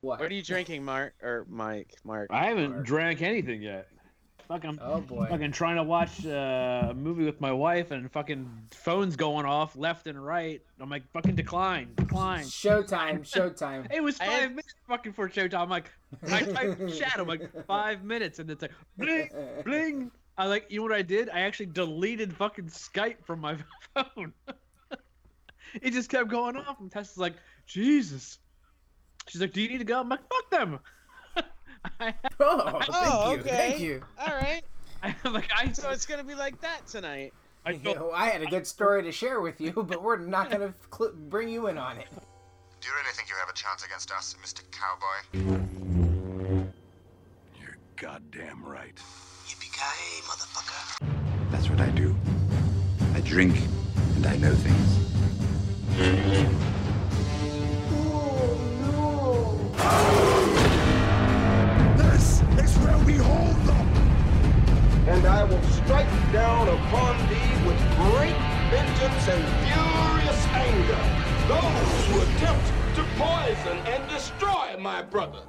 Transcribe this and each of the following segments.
What? What are you drinking, Mark or Mike? Mark. I haven't Mark. drank anything yet. Fucking, Oh boy. fucking trying to watch uh, a movie with my wife and fucking phones going off left and right. I'm like, fucking decline, decline. Showtime, showtime. It was five had- minutes fucking for showtime. I'm like, I typed in the chat. I'm like, five minutes, and it's like, bling, bling. I like, you know what I did? I actually deleted fucking Skype from my phone. it just kept going off, and Tessa's like, Jesus. She's like, Do you need to go? I'm like, fuck them. I, Oh, thank Oh, you, okay. thank you. All right. I like, I, So it's gonna be like that tonight. I You know, I had a good story to share with you, but we're not gonna cl- bring you in on it. Do you really think you have a chance against us, Mr. Cowboy? You're goddamn right. Yippee-ki-yay, motherfucker. That's what I do. I drink and I know things. This is where we hold them. and I will strike down upon thee with great vengeance and furious anger those who attempt to poison and destroy my brothers.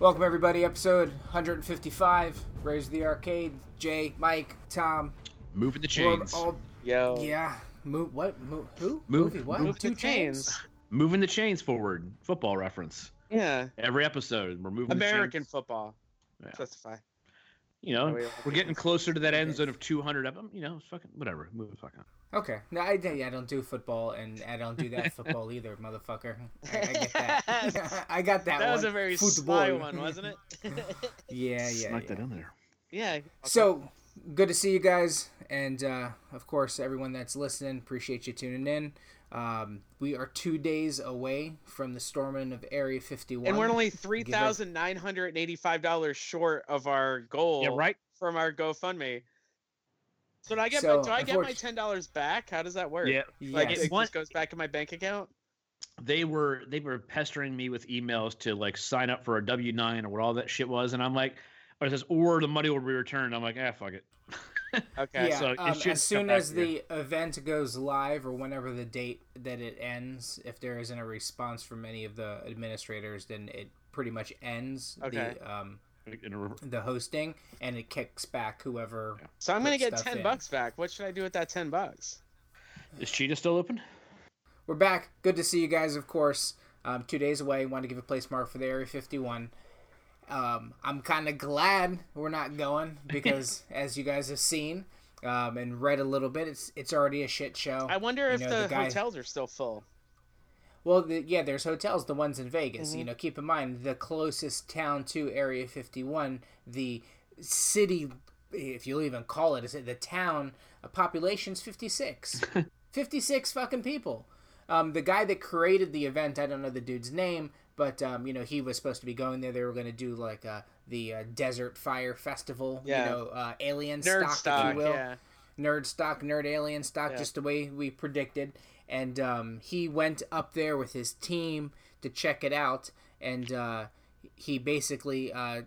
Welcome everybody, episode 155. Raise the arcade. Jay, Mike, Tom. moving the chains. all- Yo. yeah. Move what? Move who? Move- Movie what? Move Two the chains. Moving the chains forward. Football reference. Yeah. Every episode, we're moving American the football. Yeah. Specify. You know, Oh, we're getting closer to that end zone of 200 of them. You know, fucking whatever. Move the fuck on. Okay. No, I, yeah, I don't do football, and I don't do that football either, motherfucker. I, I get that. I got that. That was one. a very Football. sly one, wasn't it? yeah, yeah. Snuck yeah. that in there. yeah. So good to see you guys, and uh, of course everyone that's listening. Appreciate you tuning in. Um, we are two days away from the storming of Area 51. And we're only three thousand nine hundred and eighty-five dollars short of our goal. Yeah, right. From our GoFundMe. So do I get So, my do I get my ten dollars back? How does that work? Yeah, Like Yes. it, it just goes back in my bank account. they were they were pestering me with emails to like sign up for a W nine or what all that shit was, and I'm like, or it says, or the money will be returned. I'm like, ah, fuck it. Okay. yeah, so it um, should as soon back as here. the event goes live or whenever the date that it ends, if there isn't a response from any of the administrators, then it pretty much ends Okay. the um, In a re- the hosting and it kicks back whoever. So I'm gonna get ten in. bucks back. What should I do with that ten bucks? Is Cheetah still open? We're back. Good to see you guys, of course. Um, two days away. Want to give a place mark for the Area 51. Um, I'm kind of glad we're not going because, as you guys have seen um, and read a little bit, it's it's already a shit show. I wonder You if know, the, the guy- hotels are still full. Well, the, yeah, there's hotels, the ones in Vegas. Mm-hmm. You know, keep in mind the closest town to Area 51, the city, if you'll even call it, is it the town? A population's 56. 56 fucking people. Um, the guy that created the event, I don't know the dude's name, but um, you know he was supposed to be going there. They were going to do like uh, the uh, Desert Fire Festival, Yeah. you know, uh, alien Nerd stock, stock. if you will Yeah. nerd stock, nerd alien stock, Yeah. just the way we predicted. And um, he went up there with his team to check it out, and uh, he basically uh,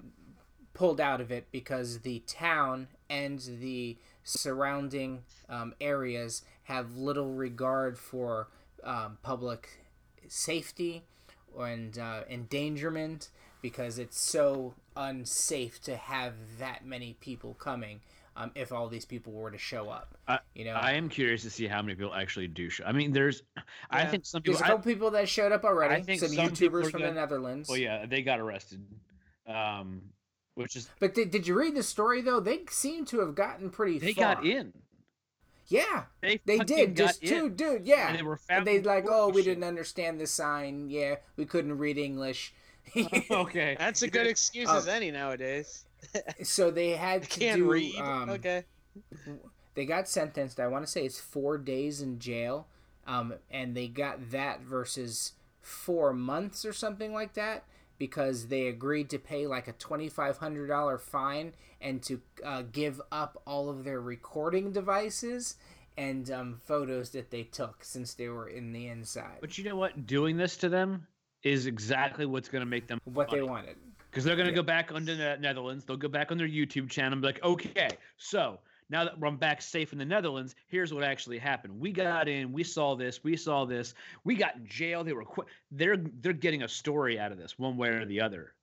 pulled out of it because the town and the surrounding um, areas have little regard for um, public safety and uh, endangerment because it's so unsafe to have that many people coming um, if all these people were to show up. I, You know, I am curious to see how many people actually do show. I mean, there's, I think some people. there's a I- couple people that showed up already. I think some, some YouTubers from gonna- the Netherlands. well, yeah, they got arrested, um, which is But did, did you read the story though? They seem to have gotten pretty. they far. got in. Yeah, They they did. Just in. two, dude. Yeah, And they were And they like, oh, we bullshit. didn't understand the sign. Yeah, we couldn't read English. okay, That's a good excuse Uh, as any nowadays. so they had I to can't do. read. Um, okay. They got sentenced. I want to say it's four days in jail, um, and they got that versus four months or something like that because they agreed to pay like a twenty five hundred dollar fine and to uh, give up all of their recording devices and um, photos that they took since they were in the inside. But you know what? Doing this to them is exactly what's going to make them What they wanted. because they're going to go back under the Netherlands. They'll go back on their YouTube channel and be like, okay, so now that I'm back safe in the Netherlands, here's what actually happened. We got in, we saw this, we saw this, we got in jail. They were qu- they're they're getting a story out of this one way or the other.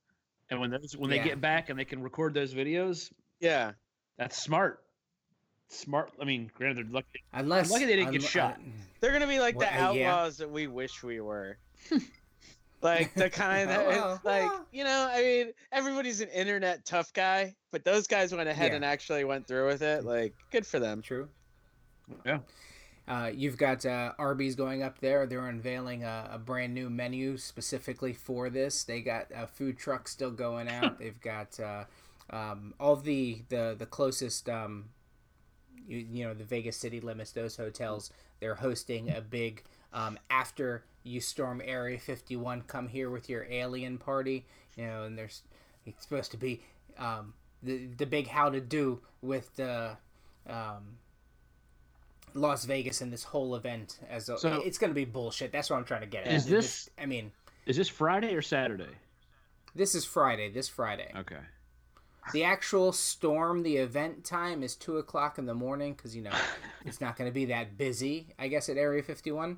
And when those, when Yeah. they get back and they can record those videos, Yeah. that's smart. Smart. I mean, granted, they're lucky. Unless lucky they didn't get unle- shot. They're gonna be like the Well, uh, yeah. outlaws that we wish we were. like the kind that Oh, well, like well. you know, I mean, everybody's an internet tough guy, but those guys went ahead Yeah. and actually went through with it. Like, good for them. True. Yeah. Uh, you've got uh, Arby's going up there. They're unveiling a, a brand new menu specifically for this. They got a food truck still going out. They've got uh, um, all the the the closest, um, you, you know, the Vegas city limits. Those hotels. They're hosting a big um, after you storm Area 51. Come here with your alien party. You know, and there's it's supposed to be um, the the big how to do with the. Um, Las Vegas and this whole event as a, So- it's going to be bullshit. That's what I'm trying to get at. Is this- I mean, Is this Friday or Saturday? this is Friday. This Friday. Okay. The actual storm, the event time is two o'clock in the morning because you know it's not going to be that busy. I guess at Area 51.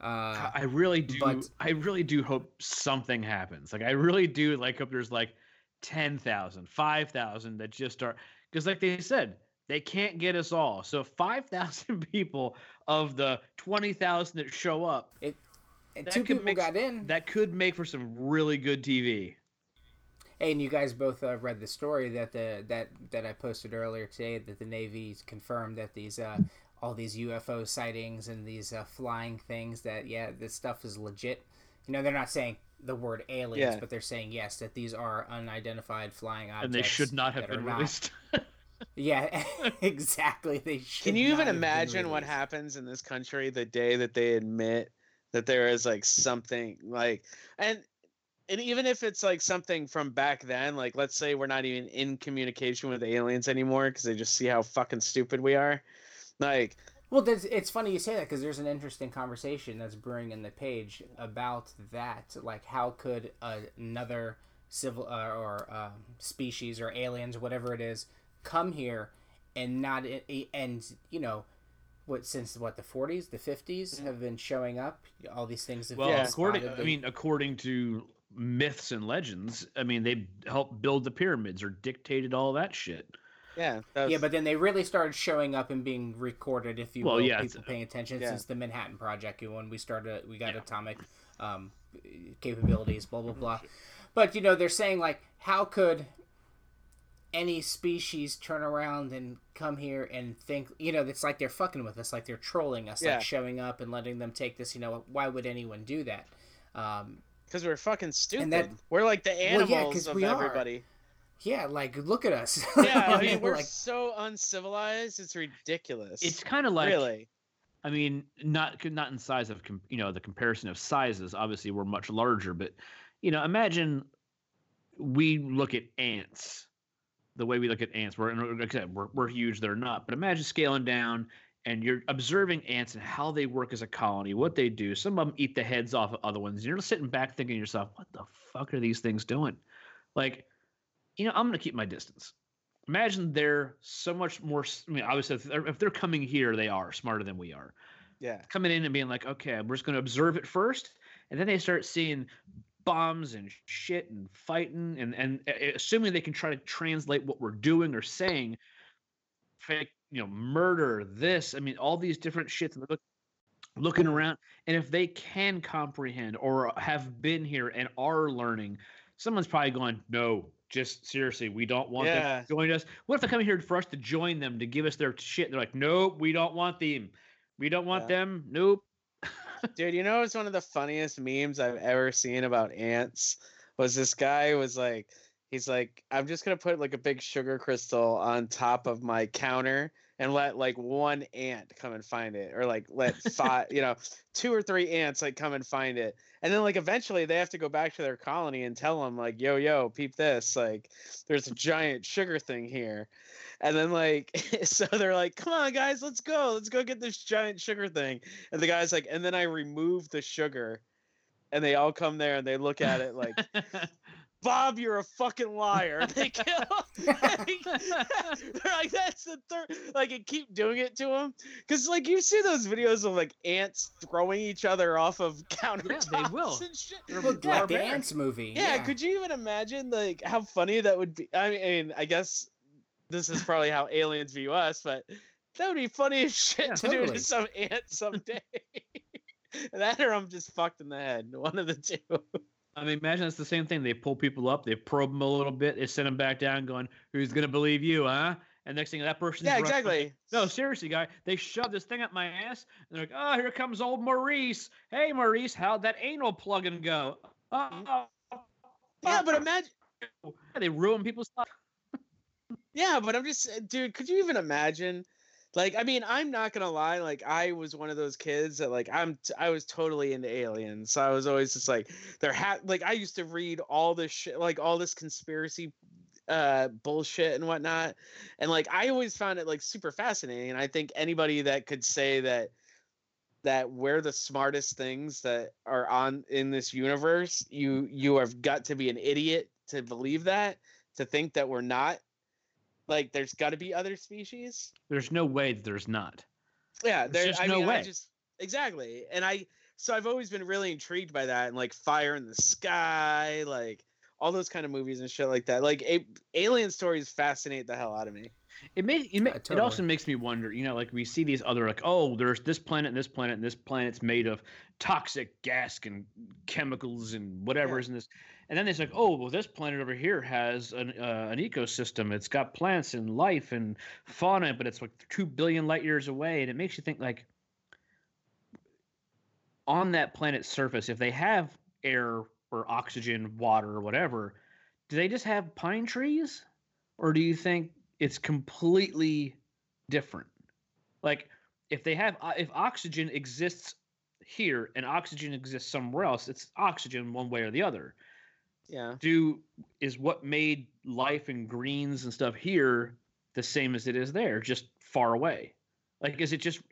Uh, I really do. but- I really do hope something happens. Like I really do. Like hope there's like 10,000, 5,000 that just are because, like they said, they can't get us all. So 5,000 people of the 20,000 that show up, and that two people make- got in. that could make for some really good TV. Hey, and you guys both uh, read the story that the that that I posted earlier today that the Navy's confirmed that these uh, all these UFO sightings and these uh, flying things that yeah this stuff is legit. You know they're not saying the word aliens, Yeah. but they're saying yes that these are unidentified flying objects And they should not have that are been not- released. Yeah, exactly. They should. Can you not even have imagine what happens in this country the day that they admit that there is like something like and and even if it's like something from back then, like let's say we're not even in communication with aliens anymore because they just see how fucking stupid we are. Like, Well, there's, it's funny you say that because there's an interesting conversation that's brewing in the page about that. Like, how could another civil uh, or um, species or aliens, whatever it is, come here and not and you know what since what the 40s, the 50s have been showing up. All these things have Well, been according, spotted. I mean, according to myths and legends, I mean, they helped build the pyramids or dictated all that shit. Yeah, that's, yeah, but then they really started showing up and being recorded. If you Well, will, yeah, people paying attention Yeah. since the Manhattan Project when we started, we got atomic um, capabilities, blah blah blah. But you know, they're saying like, how could any species turn around and come here and think? You know, it's like they're fucking with us, like they're trolling us, Yeah. like showing up and letting them take this. You know, why would anyone do that? Um, because we're fucking stupid. that- we're like the yeah, 'cause animals of we are. Everybody. yeah, like look at us. Yeah, I mean, Like- we're so uncivilized. It's ridiculous. It's kind of like, really. I mean, not not in size of you know the comparison of sizes. Obviously, we're much larger, but you know, imagine we look at ants the way we look at ants. We're like I said, we're we're huge. They're not, but imagine scaling down and you're observing ants and how they work as a colony, what they do. Some of them eat the heads off of other ones. You're sitting back thinking to yourself, what the fuck are these things doing? Like, you know, I'm gonna keep my distance. Imagine they're so much more. I mean, obviously, if they're, if they're coming here, they are smarter than we are Yeah. coming in and being like, okay, we're just going to observe it first, and then they start seeing bombs and shit and fighting, and and uh, assuming they can try to translate what we're doing or saying, fake, you know, murder, this. I mean, all these different shits. And look, looking around, and if they can comprehend or have been here and are learning, someone's probably going, no. Just seriously, we don't want them Yeah. to join us. What if they're coming here for us to join them to give us their shit? They're like, nope, we don't want them. We don't want Yeah. them. Nope. Dude, you know it's one of the funniest memes I've ever seen about ants was this guy was like he's like I'm just going to put like a big sugar crystal on top of my counter and let like one ant come and find it or like let five, you know, two or three ants like come and find it. And then like eventually they have to go back to their colony and tell them like, "Yo, yo, peep this. Like there's a giant sugar thing here." And then like so they're like, "Come on guys, let's go. Let's go get this giant sugar thing." And the guy's like, "And then I remove the sugar." And they all come there and they look at it like Bob, you're a fucking liar. They kill. They're like, that's the third. Like, and keep doing it to him. Because, like, you see those videos of, like, ants throwing each other off of countertops yeah, they will. and shit. Look, Yeah, like the man. ants movie. Yeah, could you even imagine, like, how funny that would be? I mean, I guess this is probably how aliens view us, but that would be funny as shit Yeah, to do to some ant someday. that or I'm just fucked in the head. One of the two. I mean, imagine it's the same thing. They pull people up, they probe them a little bit, they send them back down, going, "Who's gonna believe you, huh?" And next thing, that person's Yeah, running- exactly. No, seriously, guy. They shove this thing up my ass, and they're like, "Oh, here comes old Maurice. Hey, Maurice, how'd that anal plug-in go?" Oh, mm. oh Yeah, but imagine. they ruin people's lives. Yeah, but I'm just, dude. Could you even imagine? Like, I mean, I'm not gonna lie. Like, I was one of those kids that, like, I'm, t- I was totally into aliens. So I was always just like, there had, like, I used to read all this shit, like, all this conspiracy, uh, bullshit and whatnot, and like, I always found it like super fascinating. And I think anybody that could say that, that we're the smartest things that are on in this universe, you, you have got to be an idiot to believe that, to think that we're not like there's got to be other species There's no way that there's not. yeah There's i no mean way. just exactly and i so i've always been really intrigued by that and like fire in the sky like all those kind of movies and shit like that like a- alien stories fascinate the hell out of me It made it, ma- Yeah, it also makes me wonder. You know, like we see these other like, oh, there's this planet and this planet and this planet's made of toxic gas and chemicals and whatever Yeah. is in this. And then it's like, oh, well, this planet over here has an uh, an ecosystem. It's got plants and life and fauna, but it's like two billion light years away, and it makes you think like, on that planet's surface, if they have air or oxygen, water or whatever, do they just have pine trees, or do you think it's completely different? Like, if they have, uh, if oxygen exists here and oxygen exists somewhere else, it's oxygen one way or the other yeah do is what made life and greens and stuff here the same as it is there, just far away? Like, is it just,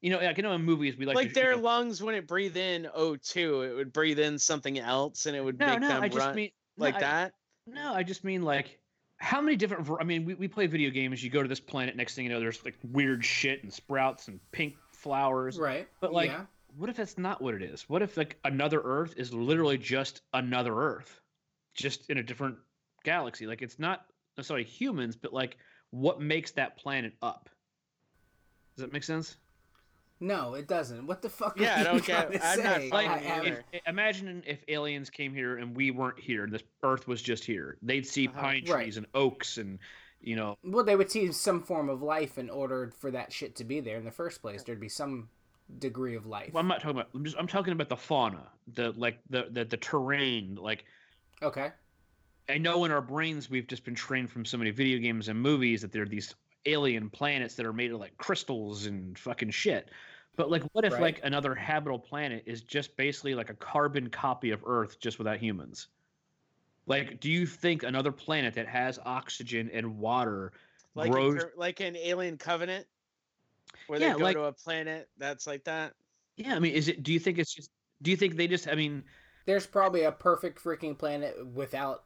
you know, like you know in movies we like, like, their lungs wouldn't breathe in O2 it would breathe in something else and it would no, make no, them I just run mean no, like I- that No, I just mean like how many different. I mean, we, we play video games. You go to this planet. Next thing you know, there's like weird shit and sprouts and pink flowers. Right. But like, yeah. what if that's not what it is? What if like another Earth is literally just another Earth, just in a different galaxy? Like it's not necessarily humans, but like what makes that planet up? Does that make sense? No, it doesn't. What the fuck? Yeah, are I don't get. I'm not? Like, I following am- either. if, imagine if aliens came here and we weren't here, and this Earth was just here. They'd see Uh-huh. pine Right. trees and oaks and you know Well, they would see some form of life in order for that shit to be there in the first place. There'd be some degree of life. Well, I'm not talking about. I'm just. I'm talking about the fauna, the like the the, the terrain. Like Okay. I know in our brains we've just been trained from so many video games and movies that there are these alien planets that are made of like crystals and fucking shit. But like, what if Right. like another habitable planet is just basically like a carbon copy of Earth, just without humans? Like, do you think another planet that has oxygen and water like in grows? Cur- like in alien covenant where Yeah, they go like- to a planet that's like that Yeah, I mean, is it? Do you think it's just? Do you think they just? I mean, There's probably a perfect freaking planet without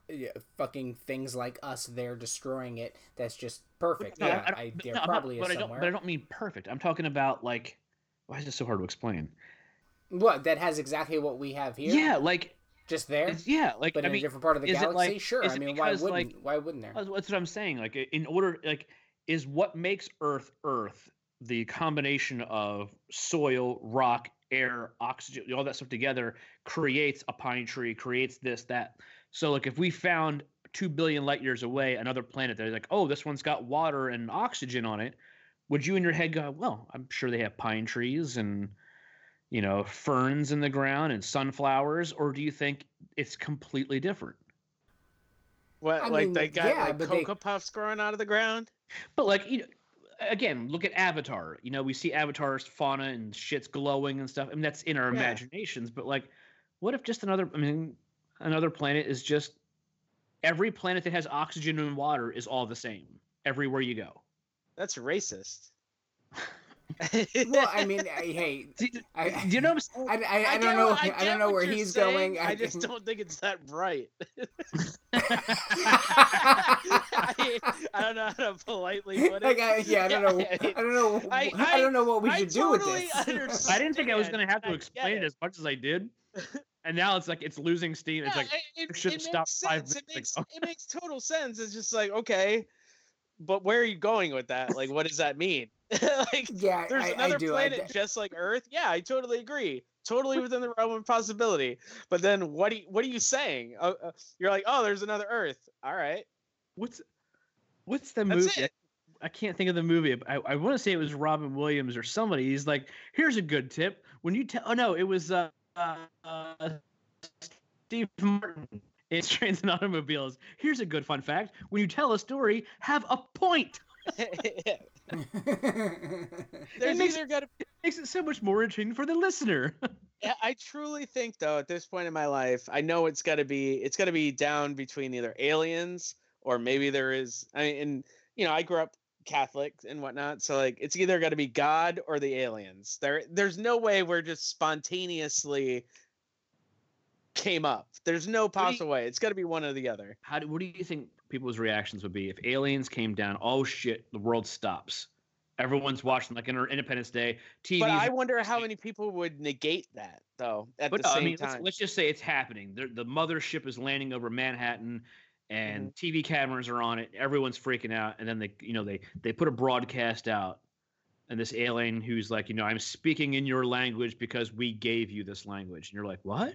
fucking things like us there destroying it. That's just perfect. No, yeah, I don't- I, there no, I'm not- probably but is I don't, somewhere. but I don't mean perfect. I'm talking about like, why is this so hard to explain? What? That has exactly what we have here. Yeah, like, Just there, yeah, like but I in mean, a different part of the galaxy. like- sure. I it mean, why wouldn't? like- why wouldn't there? that's that's what I'm saying. Like, in order, like, is what makes Earth Earth the combination of soil, rock, air, oxygen, all that stuff together creates a pine tree, creates this, that. So, like, if we found two billion light years away another planet that's like, oh, this one's got water and oxygen on it, would you in your head go, well, I'm sure they have pine trees and you know ferns in the ground and sunflowers, or do you think it's completely different? what I like mean, they got yeah, like but they- puffs growing out of the ground But like you know, again, look at Avatar. You know, we see Avatar's fauna and shit's glowing and stuff. I mean, that's in our Yeah. imaginations. But like, what if just another? I mean, another planet is just every planet that has oxygen and water is all the same everywhere you go. That's racist well, I mean, I, hey, See, I, do you know what I'm saying? I, I, I, get don't know. what- I, don't know where he's saying, going. I just don't think it's that bright. I, I don't know how to politely put it. Like, I, yeah, I don't know. I don't know. I- I, don't know what we I should do with this. understand. I didn't think I was gonna have to explain it. it. as much as I did, and now it's like it's losing steam. It's Yeah, like it, it, should it have makes stopped five sense. It minutes makes, ago. it makes total sense. It's just like, okay, but where are you going with that? Like, what does that mean? like, Yeah, there's I, another I do. I, planet just like Earth. Yeah, I totally agree. Totally within the realm of possibility. But then, what do you, what are you saying? Uh, uh, you're like, oh, there's another Earth. All right, what's what's the that's movie? it. I can't think of the movie. but I, I want to say it was Robin Williams or somebody. He's like, here's a good tip. When you tell, oh no, it was uh, uh, uh, Steve Martin. It's trains and automobiles. Here's a good fun fact: when you tell a story, have a point. there's makes- either got to. makes it so much more interesting for the listener. I truly think though at this point in my life, I know it's got to be it's got to be down between either aliens or maybe there is. I mean, and you know, I grew up Catholic and whatnot, so like it's either got to be God or the aliens. There, there's no way we're just spontaneously came up. There's no do you- possible way. It's got to be one or the other. How do, what do you think people's reactions would be if aliens came down? Oh shit, the world stops. Everyone's watching like Independence Day. TV. But I wonder how many people would negate that though at But the no, same I mean, time. let's, let's just say it's happening. The, the mothership is landing over Manhattan, and Mm-hmm. TV cameras are on it. Everyone's freaking out, and then they, you know, they they put a broadcast out, and this alien who's like, you know, I'm speaking in your language because we gave you this language, and you're like, what?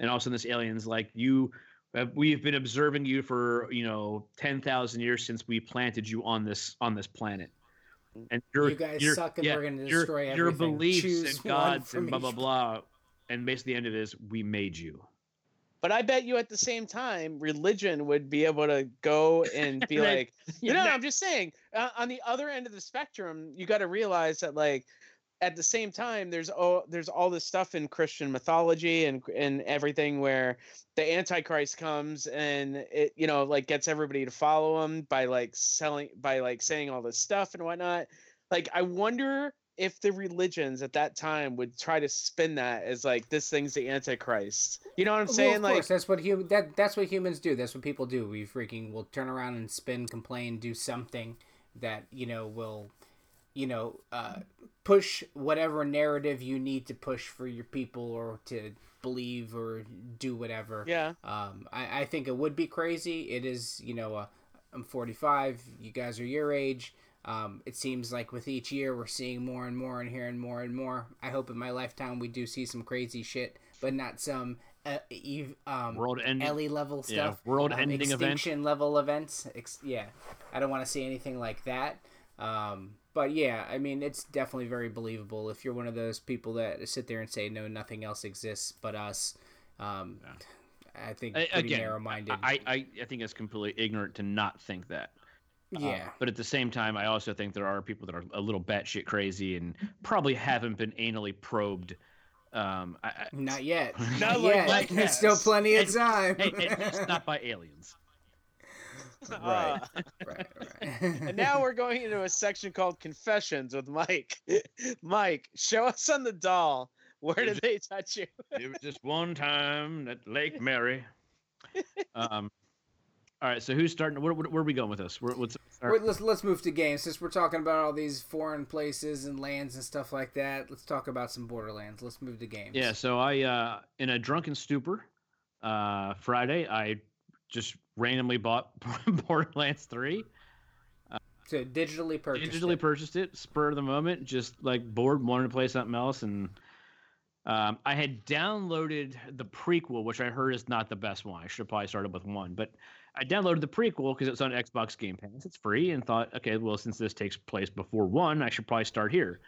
And all of a sudden, this alien's like, you. uh, We've been observing you for you know ten thousand years since we planted you on this on this planet, and you're You guys you're- suck and yeah, we're gonna destroy your everything. Your beliefs Choose and one gods from and blah blah blah. And basically, the end of it is we made you. But I bet you at the same time, religion would be able to go and be like, you know, no, I'm just saying, uh, on the other end of the spectrum, you got to realize that, like, at the same time, there's all there's all this stuff in Christian mythology and and everything where the Antichrist comes and it, you know, like gets everybody to follow him by like selling by like saying all this stuff and whatnot. Like, I wonder if the religions at that time would try to spin that as like this thing's the Antichrist. You know what I'm Well, saying? of like, course, that's what hum- that that's what humans do. That's what people do. We freaking will turn around and spin, complain, do something that you know will, you know, uh, push whatever narrative you need to push for your people or to believe or do whatever. yeah. Um, I, I think it would be crazy. It is, you know, uh, I'm 45. You guys are your age. Um, it seems like with each year we're seeing more and more and hearing more and more. I hope in my lifetime we do see some crazy shit, but not some uh, Eve, um, World ending. Ellie level stuff. yeah, stuff. world-ending event. extinction level events. Ex- yeah, I don't want to see anything like that. Um, but yeah, I mean, it's definitely very believable. If you're one of those people that sit there and say no, nothing else exists but us. Um, I think pretty Again, narrow-minded. I, I I think it's completely ignorant to not think that. Uh, yeah. but at the same time, I also think there are people that are a little batshit crazy and probably haven't been anally probed. Um, I, I, Not yet. Not Not like yet. Mike There's still plenty of time. hey, at least not by aliens. Right. Uh, right. Right. and now we're going into a section called confessions with Mike. Mike, show us on the doll. Where did they touch you? it was just one time at Lake Mary. Um, all right, so who's starting? Where, where, where are we going with this? Where, what's our- Wait, let's let's move to games since we're talking about all these foreign places and lands and stuff like that. Let's talk about some Borderlands. Let's move to games. Yeah, so I uh in a drunken stupor, uh Friday, I just randomly bought Borderlands 3. So digitally purchased. digitally it. purchased it, spur of the moment, just like bored, wanted to play something else and um, I had downloaded the prequel, which I heard is not the best one. I should have probably started with one, but I downloaded the prequel because it's on Xbox Game Pass. It's free, and thought, okay, well, since this takes place before one, I should probably start here.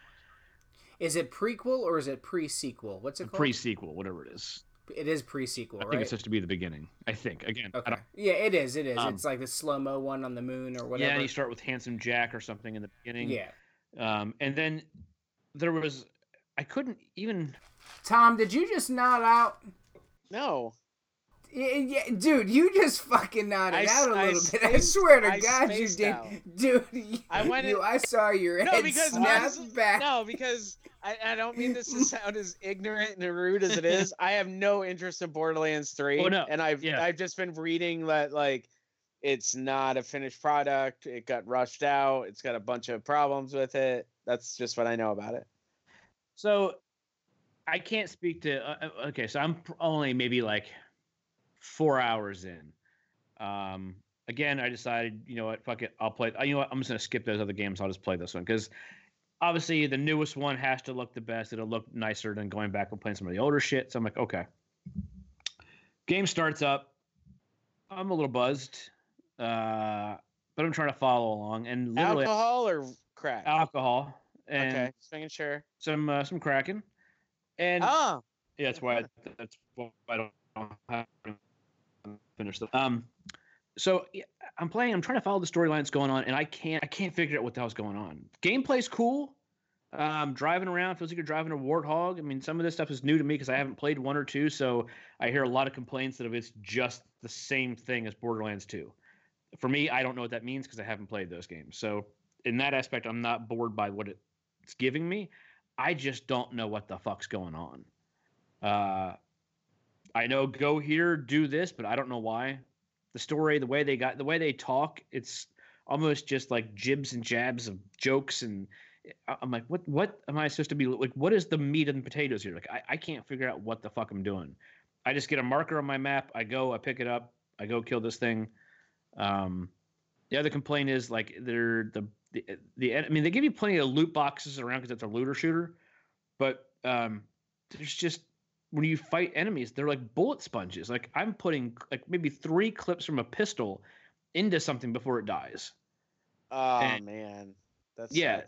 Is it prequel or is it pre-sequel? What's it called? Pre-sequel, whatever it is. It is pre-sequel, I right? think it's supposed to be the beginning. I think again. I Okay. don't- Yeah, it is. It is. Um, it's like the slow mo one on the moon or whatever. yeah, and you start with Handsome Jack or something in the beginning. Yeah. Um, and then there was, I couldn't even. Tom, did you just nod out? No. Yeah, yeah, dude, you just fucking nodded I s- out a little bit. I swear to I God, you did, out. dude. You, I went you, in- I saw your No, head because snap honestly- back. No, because I, I don't mean this to sound as ignorant and rude as it is. I have no interest in Borderlands 3. Oh, no. And I've Yeah. I've just been reading that like it's not a finished product. It got rushed out. It's got a bunch of problems with it. That's just what I know about it. So I can't speak to. Uh, uh, okay, so I'm only maybe like four hours in. Um, again, I decided, you know what, fuck it, I'll play. You know what, I'm just gonna skip those other games. I'll just play this one because obviously the newest one has to look the best. It'll look nicer than going back and playing some of the older shit. So I'm like, okay. Game starts up. I'm a little buzzed, uh, but I'm trying to follow along and literally Alcohol or crack? alcohol and okay, just making sure. some uh, some cracking. And Oh, yeah, that's why. I, that's why I don't have finish the. Um, so I'm playing. I'm trying to follow the storyline that's going on, and I can't. I can't figure out what the hell's going on. Gameplay's cool. Um, driving around feels like you're driving a warthog. I mean, some of this stuff is new to me because I haven't played one or two, so I hear a lot of complaints that it's just the same thing as Borderlands 2. For me, I don't know what that means because I haven't played those games. So in that aspect, I'm not bored by what it's giving me. I just don't know what the fuck's going on. Uh, I know go here, do this, but I don't know why. The story, the way they got, the way they talk, it's almost just like jibs and jabs of jokes, and I'm like, what? What am I supposed to be like? What is the meat and potatoes here? Like, I, I can't figure out what the fuck I'm doing. I just get a marker on my map. I go, I pick it up, I go kill this thing. Um, the other complaint is like they're the the, the I mean they give you plenty of loot boxes around because it's a looter shooter, but um, there's just when you fight enemies, they're like bullet sponges. Like I'm putting like maybe three clips from a pistol into something before it dies. oh And- man, that's Yeah.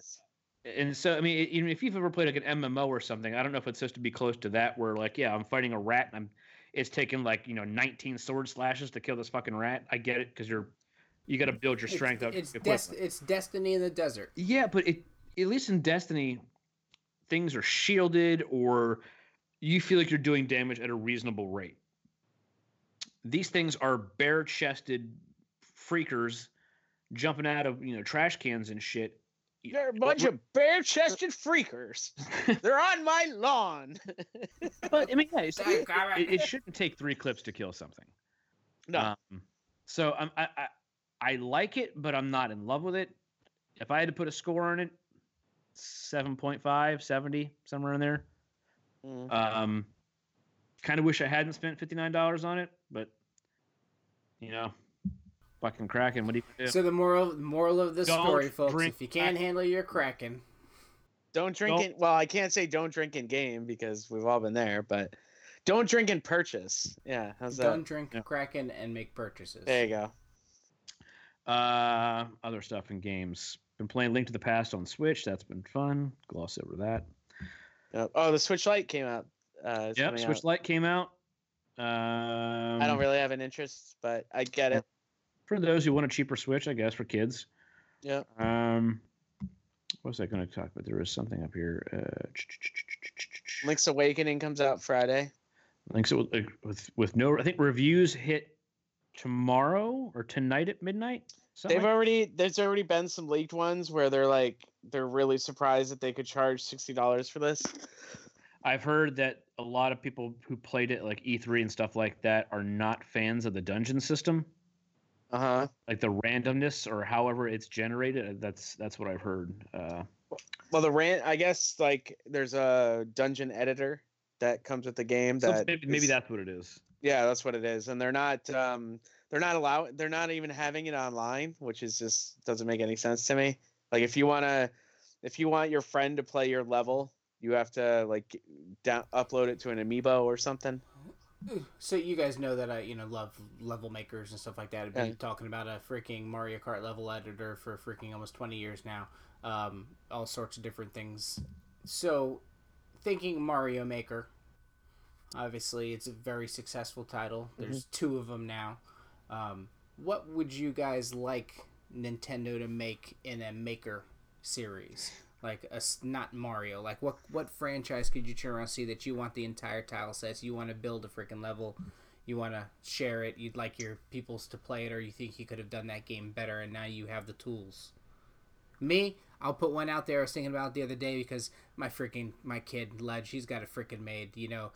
And so, I mean, even if you've ever played like an MMO or something, I don't know if it's supposed to be close to that, where like, yeah, I'm fighting a rat and I'm, it's taking like you know 19 sword slashes to kill this fucking rat. I get it because you're, you got to build your strength up. It's, it's, des- it's destiny in the desert. Yeah, but it, at least in Destiny, things are shielded or you feel like you're doing damage at a reasonable rate. These things are bare chested freakers jumping out of you know trash cans and shit. They're a bunch of bare-chested freakers. They're on my lawn. But I mean, yeah, it's, it, it, it shouldn't take three clips to kill something. No. Um, so I'm, I, I I like it, but I'm not in love with it. If I had to put a score on it, 7.5, 70, somewhere in there. Mm. Um, kind of wish I hadn't spent fifty nine dollars on it, but you know, fucking cracking. What do you do? So the moral moral of the Don't story, folks, if you can't crack. handle your kraken, Don't drink Don't- it. Well, I can't say don't drink in game because we've all been there, but don't drink in purchase. Yeah, how's that? don't drink Yeah. kraken and make purchases. There you go. Uh, other stuff in games. Been playing Link to the Past on Switch. That's been fun. Gloss over that. Yep. Oh, the Switch Lite came out. Uh, Yep, Switch out. Lite came out. Um, I don't really have an interest, but I get it. For those who want a cheaper Switch, I guess for kids. Yeah. Um, what was I going to talk about? There was something up here. Uh, Link's Awakening comes out Friday. Links with, with with no. I think reviews hit tomorrow or tonight at midnight. Something They've like- already there's already been some leaked ones where they're like they're really surprised that they could charge sixty dollars for this. I've heard that a lot of people who played it like E3 and stuff like that are not fans of the dungeon system, Uh huh. like the randomness or however it's generated. That's that's what I've heard. Uh, Well, the rant I guess like there's a dungeon editor that comes with the game so that maybe, maybe is- that's what it is. Yeah that's what it is, and they're not um they're not allowed they're not even having it online, which is just doesn't make any sense to me. Like if you wanna if you want your friend to play your level, you have to like down, upload it to an amiibo or something. So you guys know that I, you know, love level makers and stuff like that. I've been Yeah. talking about a freaking Mario Kart level editor for freaking almost twenty years now. Um, all sorts of different things. So, thinking Mario Maker. Obviously, it's a very successful title. There's two of them now. Um, what would you guys like Nintendo to make in a Maker series? Like a not Mario. Like what what franchise could you turn around and see that you want the entire tile sets? You want to build a freaking level. you want to share it, you'd like your peoples to play it, or you think you could have done that game better, and now you have the tools. Me, I'll put one out there. I was thinking about it the other day because my freaking my kid Ledge, he's got a freaking made. You know,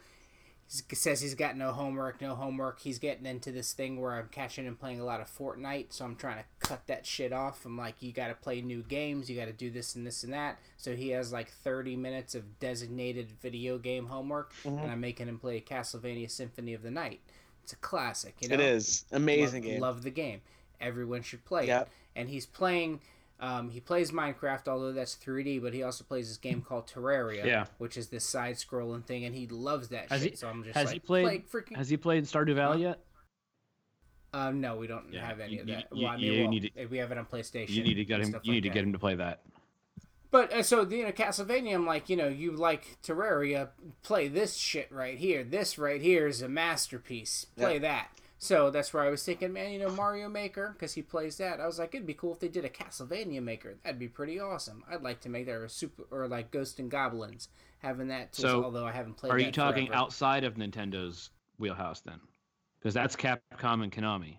he says he's got no homework, no homework. He's getting into this thing where I'm catching him playing a lot of Fortnite, so I'm trying to cut that shit off. I'm like, you got to play new games, you got to do this and this and that. So he has like 30 minutes of designated video game homework, Mm-hmm. and I'm making him play Castlevania Symphony of the Night. It's a classic, you know. It is amazing love, game. Love the game. Everyone should play Yep. it. And he's playing. Um, he plays Minecraft, although that's 3D, but he also plays this game called Terraria, Yeah. which is this side-scrolling thing, and he loves that Has shit. he- so I'm just has like, he played- play freaking. Has he played Stardew Valley yet? Um, no, we don't Yeah, have any you- of that. you- well, I mean, you well, need if we have it on PlayStation. You need to get him. stuff You like need to that. get him to play that. But uh, so you know, Castlevania. I'm like, you know, you like Terraria. Play this shit right here. This right here is a masterpiece. Play Yeah. that. So that's where I was thinking, man, you know, Mario Maker because he plays that. I was like, it'd be cool if they did a Castlevania Maker. That'd be pretty awesome. I'd like to make that or super or like Ghost and Goblins having that. Too, So, although I haven't played. Are you talking forever. outside of Nintendo's wheelhouse then? Because that's Capcom and Konami.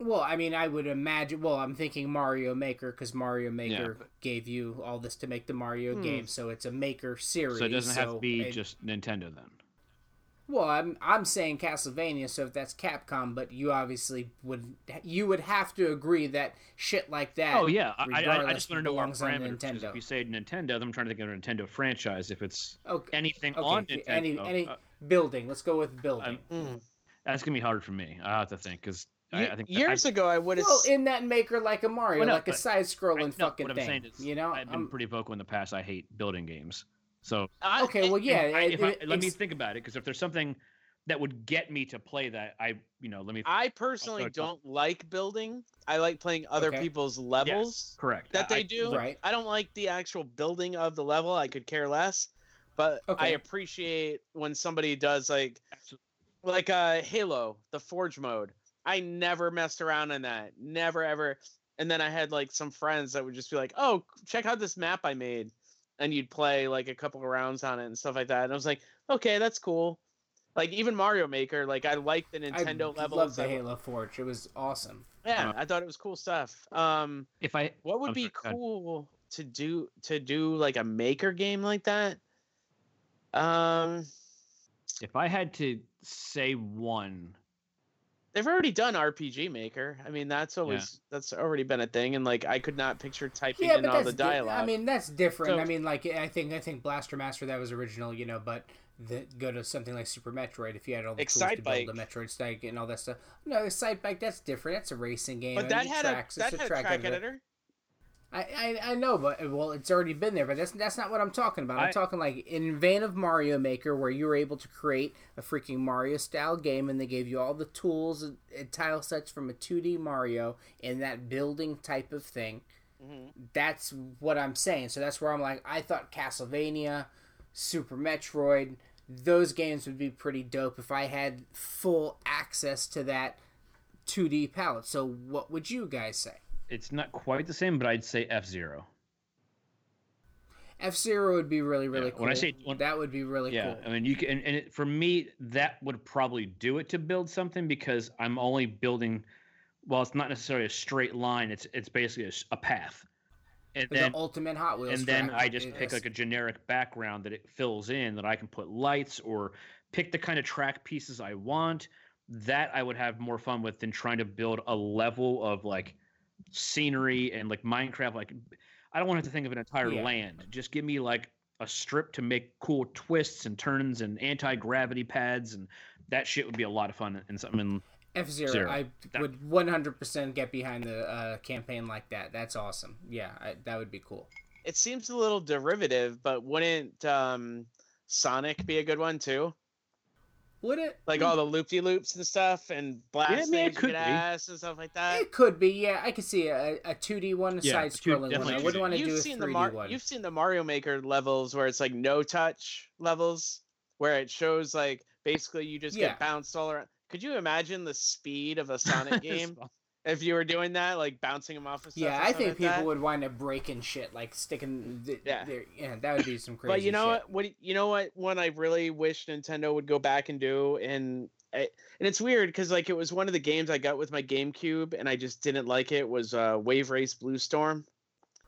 Well, I mean, I would imagine. Well, I'm thinking Mario Maker because Mario Maker but- gave you all this to make the Mario Hmm. game, so it's a Maker series. So it doesn't have to be it- just Nintendo then. Well, I'm I'm saying Castlevania, so if that's Capcom, but you obviously would you would have to agree that shit like that. Oh yeah, I, I, I regardless, just want to know our belongs on Nintendo. If you say Nintendo, then I'm trying to think of a Nintendo franchise. If it's Okay, anything okay, on okay, Nintendo, any any uh, building. Let's go with building. Mm. that's gonna be hard for me. I have to think because I, I think years I, ago, I would have. well, in that Maker like a Mario, Well, no, like a side-scrolling I- no, fucking what I'm thing. saying is, you know, I've been I'm- pretty vocal in the past. I hate building games. So I- okay. Well, yeah. I, it- I, it- let me think about it because if there's something that would get me to play that, I you know let me I personally sorry, go on. don't like building. I like playing other Okay. people's levels correct that I- they do. Right. I don't like the actual building of the level. I could care less. But I appreciate when somebody does like Absolutely. like uh Halo, the Forge mode. I never messed around in that. Never ever. And then I had like some friends that would just be like, "Oh, check out this map I made." And you'd play like a couple of rounds on it and stuff like that. And I was like, "Okay, that's cool." Like even Mario Maker, like I like the I Nintendo levels. love the Halo Forge. It was awesome. Yeah, Uh, I thought it was cool stuff. Um if I what would I'm be sorry, cool to do to do like a maker game like that? Um if I had to say one, they've already done RPG Maker. I mean, that's always that's already been a thing, and like I could not picture typing Yeah, in all that's the di- dialogue. I mean, that's different. So- I mean, like I think I think Blaster Master that was original, you know, but the, go to something like Super Metroid if you had all the tools to build a Metroid stack and all that stuff. No, Excitebike that's different. That's a racing game. but that had tracks, a that it's had a track track editor. editor. I, I I know, but well, it's already been there. But that's that's not what I'm talking about. I'm I- talking like in vein of Mario Maker, where you were able to create a freaking Mario style game, and they gave you all the tools and, and tile sets from a 2D Mario in that building type of thing. Mhm. That's what I'm saying. So that's where I'm like, I thought Castlevania, Super Metroid, those games would be pretty dope if I had full access to that 2D palette. So what would you guys say? It's not quite the same, but I'd say F Zero. F Zero would be really really Yeah, cool. when I say- when- that would be really yeah, cool. I mean, you can, and, and it, for me, that would probably do it to build something because I'm only building. Well, it's not necessarily a straight line. It's it's basically a path, and the then ultimate Hot Wheels. and then I just is- pick like a generic background that it fills in that I can put lights or pick the kind of track pieces I want. That I would have more fun with than trying to build a level of like scenery and like Minecraft. Like I don't want to have to think of an entire Yeah. land. Just give me like a strip to make cool twists and turns and anti gravity pads and that shit would be a lot of fun and something. F Zero. Zero. I That- would 100% get behind the uh, campaign like that. That's awesome. Yeah, I, that would be cool. It seems a little derivative, but wouldn't um, Sonic be a good one too? Would it? Like hmm. all the loop de loops and stuff, and blast mean, it things could you ass and stuff like that. It could be. Yeah, I could see a, a 2D one, a Yeah, side scrolling one. definitely I a wouldn't want to you've do a seen 3D the Mar- one. you've seen the Mario Maker levels where it's like no touch levels, where it shows like basically you just Yeah. get bounced all around. Could you imagine the speed of a Sonic game if you were doing that, like bouncing them off of stuff? Yeah, I think like people that? would wind up breaking shit, like sticking. Th- Yeah. their- yeah, that would be some crazy. But you know shit. what? What you know what? One I really wish Nintendo would go back and do, and I, and it's weird because like it was one of the games I got with my GameCube, and I just didn't like it. Was uh, Wave Race Blue Storm,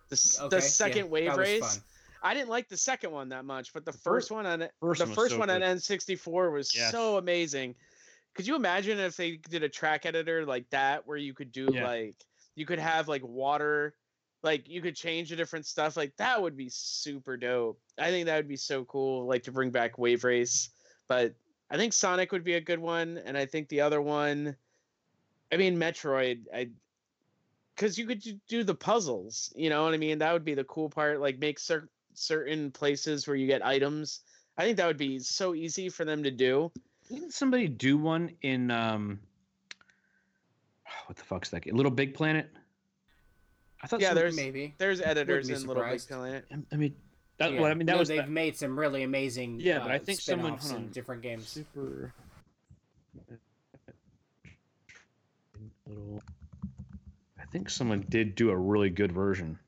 the Okay, the yeah, second Wave Race. fun. I didn't like the second one that much, but the fir- first one on it, first the one first so one on. N64 was Yes. so amazing. Could you imagine if they did a track editor like that where you could do Yeah. like you could have like water, like you could change the different stuff like that would be super dope. I think that would be so cool, like to bring back Wave Race. But I think Sonic would be a good one, and I think the other one, I mean Metroid, I because you could do the puzzles you know what i mean that would be the cool part like make cer- certain places where you get items i think that would be so easy for them to do Didn't somebody do one in um what the fuck's that game? Little Big Planet? I thought Yeah, there's- maybe. there's editors be in little big planet I mean that Yeah. well, I mean that No, was they've the- made some really amazing Yeah, but uh, I think someone- in on. different games. super little I think someone did do a really good version.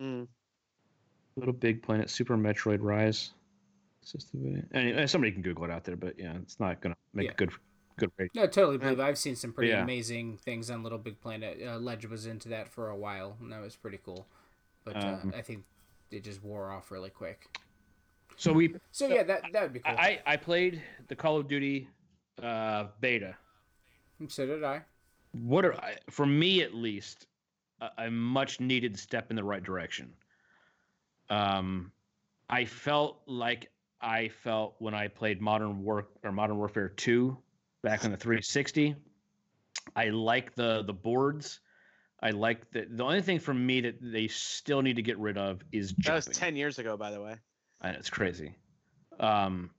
Mm. Little Big Planet, Super Metroid Rise. System. Anyway, somebody can Google it out there, but yeah, it's not gonna make Yeah. a good good rate. No, totally believe. I've seen some pretty Yeah. amazing things on Little Big Planet. Uh, Ledge was into that for a while, and that was pretty cool. But uh, Um, I think it just wore off really quick. So we So yeah, that that would be cool. I, I played the Call of Duty uh, beta. so did I. What are I, for me at least a, a much needed step in the right direction. Um, I felt like I felt when I played Modern War or Modern Warfare Two back on the 360. I like the the boards. I like the the only thing for me that they still need to get rid of is jumping. that was 10 years ago by the way and it's crazy. Um,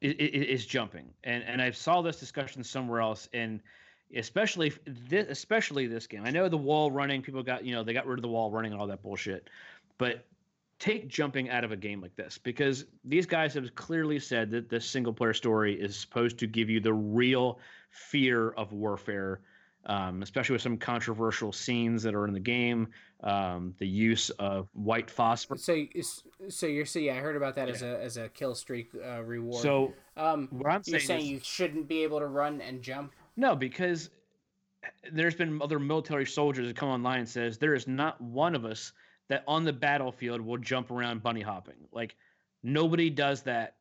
it, it, it's jumping, and and I saw this discussion somewhere else, and especially this, especially this game. I know the wall running. People got you know they got rid of the wall running and all that bullshit, but take jumping out of a game like this because these guys have clearly said that the single player story is supposed to give you the real fear of warfare. Um, especially with some controversial scenes that are in the game, um, the use of white phosphorus. So so you're so yeah, I heard about that as a as a kill streak uh, reward. So um, what I'm you're saying, saying is, you shouldn't be able to run and jump. no, because there's been other military soldiers that come online and says there is not one of us that on the battlefield will jump around bunny hopping. Like nobody does that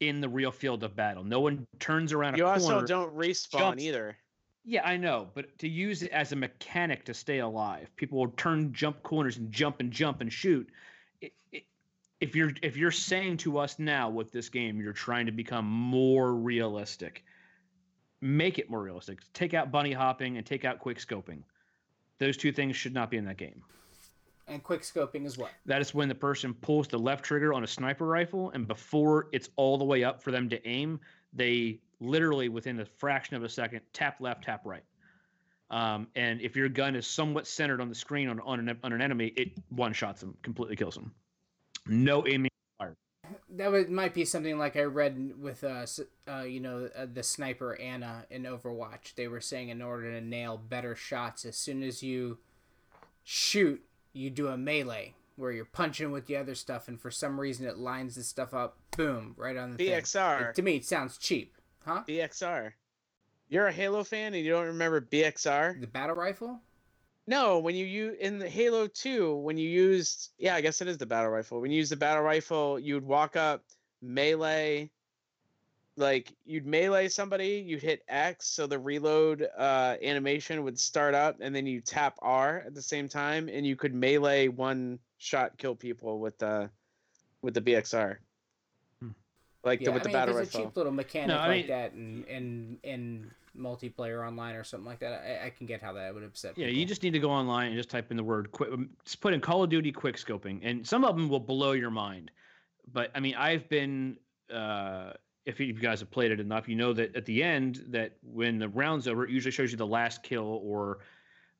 in the real field of battle. No one turns around a you also corner. don't respawn jumps- either Yeah, I know, but to use it as a mechanic to stay alive, people will turn jump corners and jump and jump and shoot. It, it, if you're if you're saying to us now with this game, you're trying to become more realistic, make it more realistic. Take out bunny hopping and take out quick scoping. Those two things should not be in that game. And quick scoping is what? That is when the person pulls the left trigger on a sniper rifle, and before it's all the way up for them to aim, they literally within a fraction of a second tap left, tap right. Um, and if your gun is somewhat centered on the screen on, on, an, on an enemy, it one shots them, completely kills them. No aiming. That would, might be something like I read with uh, uh you know uh, the sniper Ana in Overwatch. They were saying in order to nail better shots, as soon as you shoot, you do a melee where you're punching with the other stuff, and for some reason it lines this stuff up. Boom, right on the thing. bxr It- to me, it sounds cheap, huh? bxr you're a halo fan and you don't remember bxr The battle rifle. No, when you use in the Halo 2, when you used yeah, I guess it is the battle rifle. When you use the battle rifle, you'd walk up, melee like you'd melee somebody, you'd hit X so the reload uh animation would start up and then you tap R at the same time and you could melee one shot kill people with the with the BXR. Hmm. Like the, with I the mean, battle if it's a cheap little mechanic No, like mean- that, in in in multiplayer online or something like that, I, I can get how that would upset. People. Yeah, people. you just need to go online and just type in the word quick. Just put in Call of Duty quick scoping, and some of them will blow your mind. But I mean, I've been. Uh, if you guys have played it enough, you know that at the end, that when the round's over, it usually shows you the last kill, or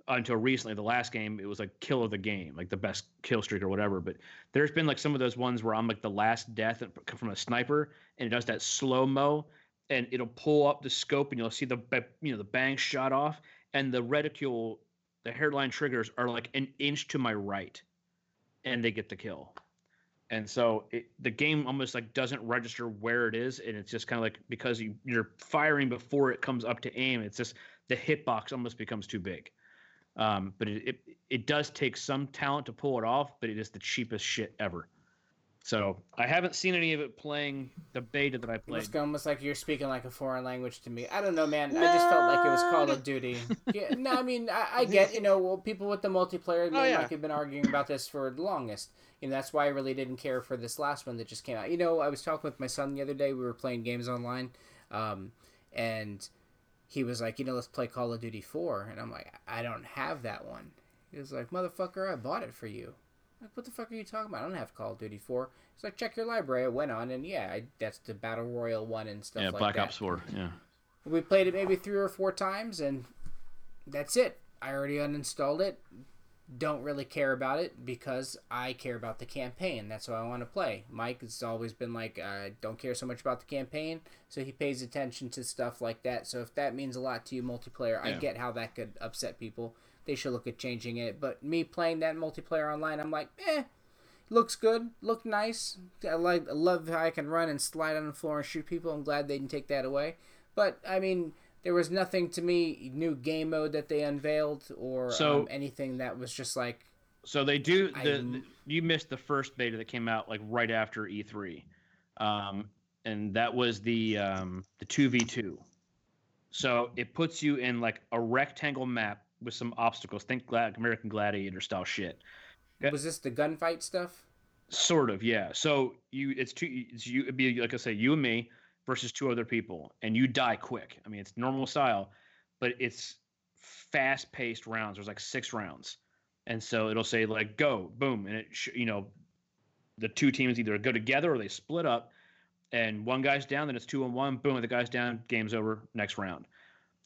until recently, the last game, it was like kill of the game, like the best kill streak or whatever. But there's been like some of those ones where I'm like the last death from a sniper, and it does that slow mo, and it'll pull up the scope, and you'll see the you know the bang shot off, and the reticule, the hairline triggers are like an inch to my right, and they get the kill. And so it, the game almost like doesn't register where it is, and it's just kind of like because you, you're firing before it comes up to aim, it's just the hitbox almost becomes too big. Um, but it, it it does take some talent to pull it off, but it is the cheapest shit ever. So I haven't seen any of it playing the beta that I played. It's almost like you're speaking like a foreign language to me. I don't know, man. I just felt like it was Call of Duty. Yeah, no, I mean, I, I get, you know, well, people with the multiplayer, man, Oh, yeah. like have been arguing about this for the longest. You know, that's why I really didn't care for this last one that just came out. You know, I was talking with my son the other day. We were playing games online, um, and he was like, you know, let's play Call of Duty 4. And I'm like, I don't have that one. He was like, motherfucker, I bought it for you. Like, what the fuck are you talking about? I don't have Call of Duty 4. It's like, check your library. I went on, and yeah, I, that's the Battle Royale one and stuff like that. yeah, like Black that. Ops Four. Yeah. We played it maybe three or four times, and that's it. I already uninstalled it. Don't really care about it because I care about the campaign. That's what I want to play. Mike has always been like, I don't care so much about the campaign, so he pays attention to stuff like that. So if that means a lot to you, multiplayer, I get how that could upset people. They should look at changing it. But me playing that multiplayer online, I'm like, eh, looks good, look nice. I like, I love how I can run and slide on the floor and shoot people. I'm glad they didn't take that away. But I mean, there was nothing to me new game mode that they unveiled or So- um, anything that was just like So they do. The, the- you missed the first beta that came out like right after E3, um, and that was the um, the two v two. So it puts you in like a rectangle map with some obstacles. Think Glad- American Gladiator style shit. Was this the gunfight stuff? Sort of, yeah. So you, it's two. It's you. It'd be like I say, you and me versus two other people, and you die quick. I mean, it's normal style, but it's fast paced rounds. There's like six rounds, and so it'll say like go, boom, and it sh- you know, the two teams either go together or they split up, and one guy's down, then it's two on one, boom, the guy's down, game's over, next round,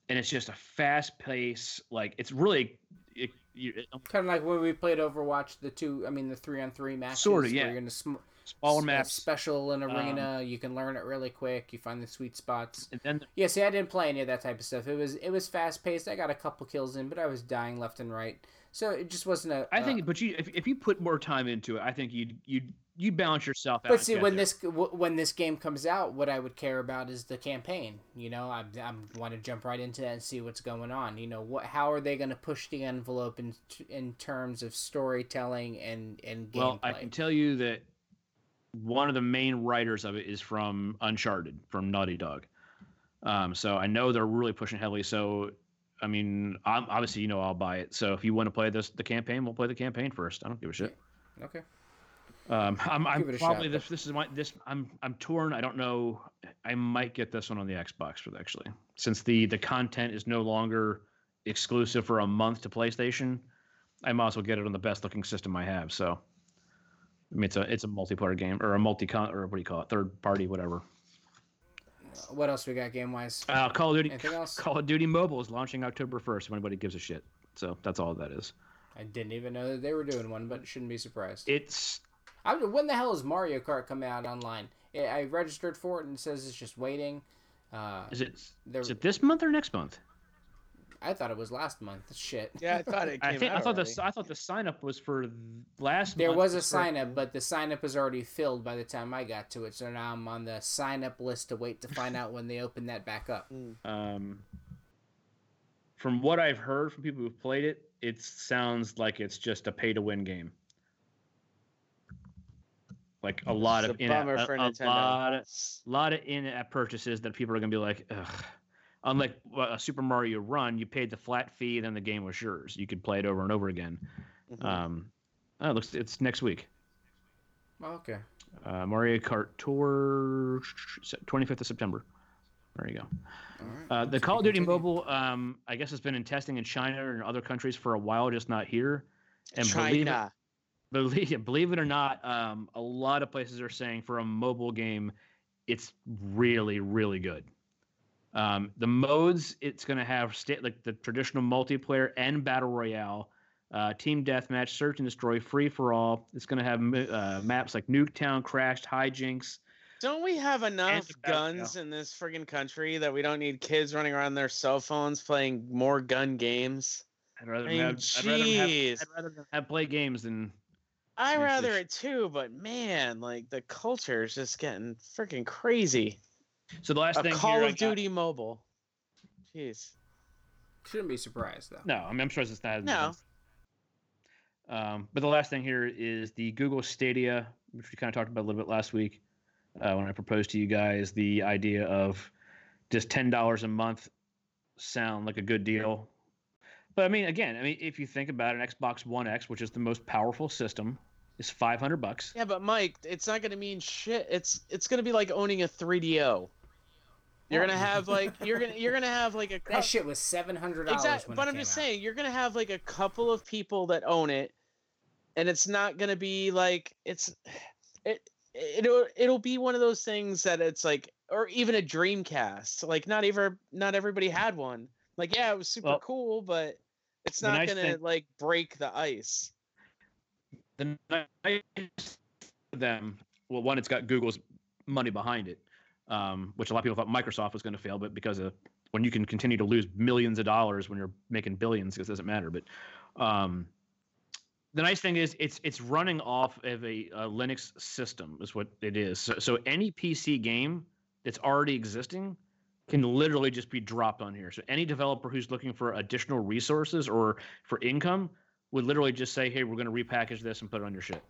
and it's just a fast pace. Like it's really. It, you, it, Kind of like when we played Overwatch, the two, I mean, the three on three matches. Sorta, yeah. You're in a sm- smaller maps, special an Um, arena. you can learn it really quick. You find the sweet spots. and then Yeah, see, I didn't play any of that type of stuff. It was it was fast paced. I got a couple kills in, but I was dying left and right. So it just wasn't a. I uh, think, but you if, if you put more time into it, I think you'd you you balance yourself out. But see, when this w- when this game comes out, what I would care about is the campaign. You know, I I want to jump right into that and see what's going on. You know, what how are they going to push the envelope in in terms of storytelling and and gameplay? well, I can tell you that one of the main writers of it is from Uncharted, from Naughty Dog. Um, so I know they're really pushing heavily. So, I mean, I'm, obviously, you know, I'll buy it. So if you want to play this, the campaign, we'll play the campaign first. I don't give a shit. okay. Um, I'm, I'm Give it a probably shot, this. This is my this. I'm I'm torn. I don't know. I might get this one on the Xbox for actually, since the the content is no longer exclusive for a month to PlayStation. I might as well get it on the best looking system I have. So, I mean, it's a it's a multiplayer game or a multi con or what do you call it? Third party, whatever. What else we got game wise? Uh, Call of Duty. Anything else? Call of Duty Mobile is launching October first. If anybody gives a shit. So that's all that is. I didn't even know that they were doing one, but shouldn't be surprised. It's I, when the hell is Mario Kart coming out online? I I registered for it and it says it's just waiting. Uh, is it there, is it this month or next month? I thought it was last month. Shit. Yeah, I thought it came I think I thought already. the I thought the sign up was for last. There month was a for- sign up, but the sign up is already filled by the time I got to it. So now I'm on the sign up list to wait to find out when they open that back up. Um, from what I've heard from people who've played it, it sounds like it's just a pay to win game. Like a lot It's of a in-app, bummer a, for a Nintendo. lot of lot of in-app purchases that people are gonna be like, ugh. Unlike a Super Mario Run, you paid the flat fee, then the game was yours. You could play it over and over again. Mhm. Um, oh, it looks it's next week. Oh, okay. Uh, Mario Kart Tour, 25th of September. There you go. All right. Uh, the Call of Duty continued. Mobile, um, I guess, has been in testing in China and other countries for a while, just not here. And believe it, China. Believe, believe it or not, um, a lot of places are saying for a mobile game, it's really, really good. Um, the modes it's going to have sta- like the traditional multiplayer and battle royale, uh, team deathmatch, search and destroy, free for all. It's going to have uh, maps like Nuketown, Crashed, Hijacked. Don't we have enough guns in this friggin' country that we don't need kids running around their cell phones playing more gun games? I'd rather, I mean, have, I'd, rather have. I'd rather have play games than I Actually, rather it too, but man, like the culture is just getting freaking crazy. So the last A thing Call here I of got- Duty mobile. Jeez. Shouldn't be surprised though. No, I mean, I'm sure it's not. No. Um, but the last thing here is the Google Stadia, which we kind of talked about a little bit last week uh, when I proposed to you guys the idea of just ten dollars a month sound like a good deal. But I mean, again, I mean, if you think about an Xbox One X, which is the most powerful system, is five hundred bucks. Yeah, but Mike, it's not gonna mean shit. It's it's gonna be like owning a 3DO. You're gonna have like you're gonna you're gonna have like a That shit was seven hundred dollars. exactly. But I'm just saying you're gonna have like a couple of people that own it, and it's not gonna be like it's it it'll it'll be one of those things that it's like or even a Dreamcast. Like not ever not everybody had one. Like yeah, it was super Well, cool, but it's not nice gonna thing- like break the ice. The nice them well one it's got google's money behind it um, which a lot of people thought microsoft was going to fail but because of when you can continue to lose millions of dollars when you're making billions it doesn't matter but um, the nice thing is it's it's running off of a, a linux system is what it is. So, so any pc game that's already existing can literally just be dropped on here. So any developer who's looking for additional resources or for income would literally just say, "Hey, we're going to repackage this and put it on your shit."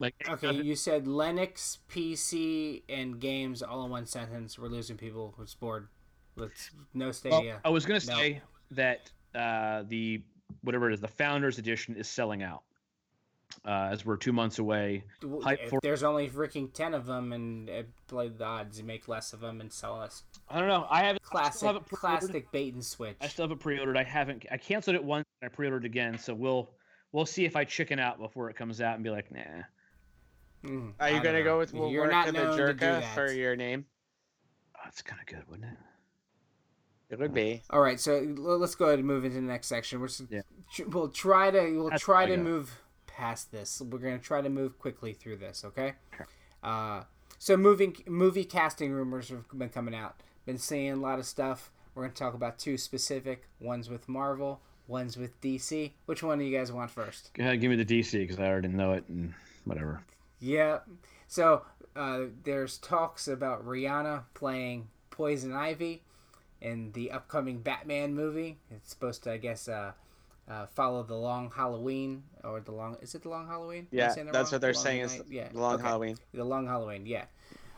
Like, Okay, you said Linux, PC, and games all in one sentence. We're losing people. It's bored. Let's no well, Stadia. I was going to No. say that uh, the whatever it is, the Founders Edition is selling out. Uh, as we're two months away. If for- there's only freaking ten of them, and uh, play the odds, and make less of them and sell us. I don't know. I haven't I Classic, haven't classic bait and switch. I still have it pre-ordered. I haven't. I canceled it once. and I pre-ordered again. So we'll we'll see if I chicken out before it comes out and be like, nah. Mm, Are you gonna know. go with You're You're not the known to do Jerka for your name? Oh, that's kind of good, wouldn't it? It would be. All right, so let's go ahead and move into the next section. We're yeah. tr- we'll try to we'll That's try to got. move past this. We're gonna try to move quickly through this. Okay. Uh, so moving movie casting rumors have been coming out. Been seeing a lot of stuff. We're gonna talk about two specific. One's with Marvel. One's with DC. Which one do you guys want first? Go ahead, give me the DC because I already know it and whatever. Yeah. So uh, there's talks about Rihanna playing Poison Ivy in the upcoming Batman movie. It's supposed to, I guess, uh, uh, follow the Long Halloween or the long. Is it the Long Halloween? Yeah, that that's wrong? what they're Long saying is Night? yeah. the long okay. Halloween. The Long Halloween. Yeah.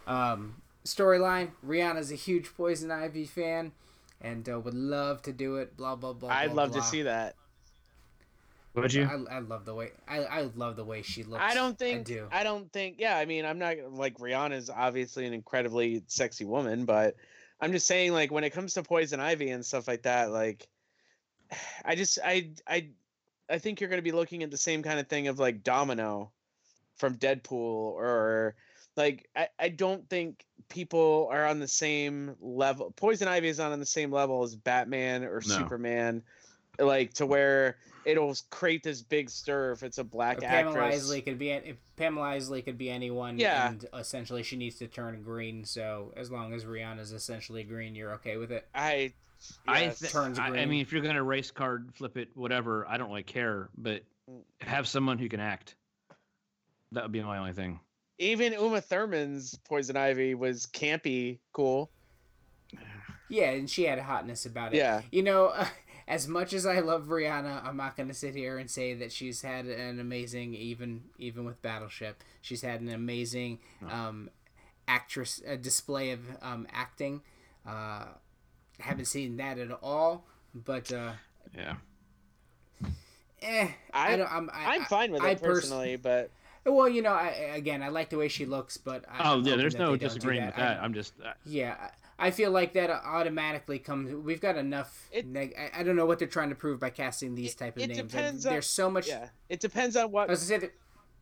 Um, storyline: Rihanna's a huge Poison Ivy fan. And uh, would love to do it. Blah blah blah. I'd blah, love blah. to see that. Would you? I, I love the way I, I love the way she looks. I don't think. I do. I don't think. Yeah, I mean, I'm not like Rihanna's obviously an incredibly sexy woman, but I'm just saying, like, when it comes to Poison Ivy and stuff like that, like, I just, I, I, I think you're going to be looking at the same kind of thing of like Domino from Deadpool, or like, I, I don't think people are on the same level. Poison Ivy is not on the same level as Batman or No. Superman, like to where it'll create this big stir if it's a black Or Pamela actress. Isley could be if Pamela Isley could be anyone. Yeah. And essentially, she needs to turn green. So as long as Rihanna's essentially green, you're okay with it. I, I, th- Turns I, I mean, if you're gonna race card, flip it, whatever, I don't really care. But mm. have someone who can act. That would be my only thing. Even Uma Thurman's Poison Ivy was campy, cool. Yeah, and she had a hotness about it. Yeah. You know, as much as I love Rihanna, I'm not going to sit here and say that she's had an amazing, even even with Battleship, she's had an amazing um, actress a display of um, acting. Uh, haven't seen that at all, but uh, Yeah. eh, I, I- don't. I'm, I, I'm fine with it I pers- personally, but Well, you know, I, again, I like the way she looks, but I, Oh I'm yeah, there's no they don't disagreeing with I- that. I'm just. Uh, Yeah, I I feel like that automatically comes. We've got enough. It- neg- I, I don't know what they're trying to prove by casting these It- type of it names. depends on- There's so much. yeah, it depends on what. I was gonna say that.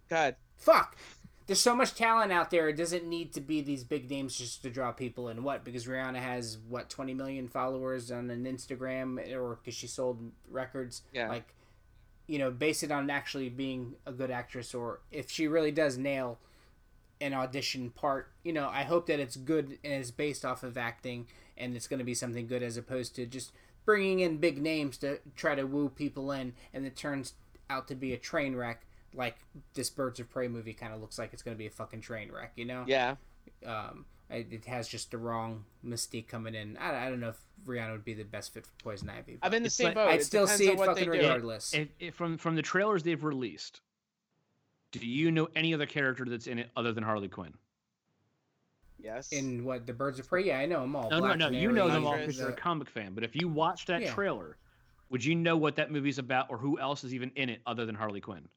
God, Fuck. There's so much talent out there. It doesn't need to be these big names just to draw people in. What? Because Rihanna has what 20 million followers on an Instagram, or because she sold records. Yeah. Like, you know, base it on actually being a good actress, or if she really does nail an audition part. You know, I hope that it's good and is based off of acting, and it's going to be something good as opposed to just bringing in big names to try to woo people in, and it turns out to be a train wreck like this Birds of Prey movie kind of looks like it's going to be a fucking train wreck, you know? Yeah. Um, it, it has just the wrong mystique coming in. I, I don't know if Rihanna would be the best fit for Poison Ivy. I'm in the same like- boat. I'd It still see it what fucking they do. regardless. If, if from from the trailers they've released, do you know any other character that's in it other than Harley Quinn? Yes. in what the Birds of Prey? Yeah, I know them all. No, no, Black no. You Canary, know them all because you're a comic fan. But if you watch that Yeah. trailer, would you know what that movie's about or who else is even in it other than Harley Quinn?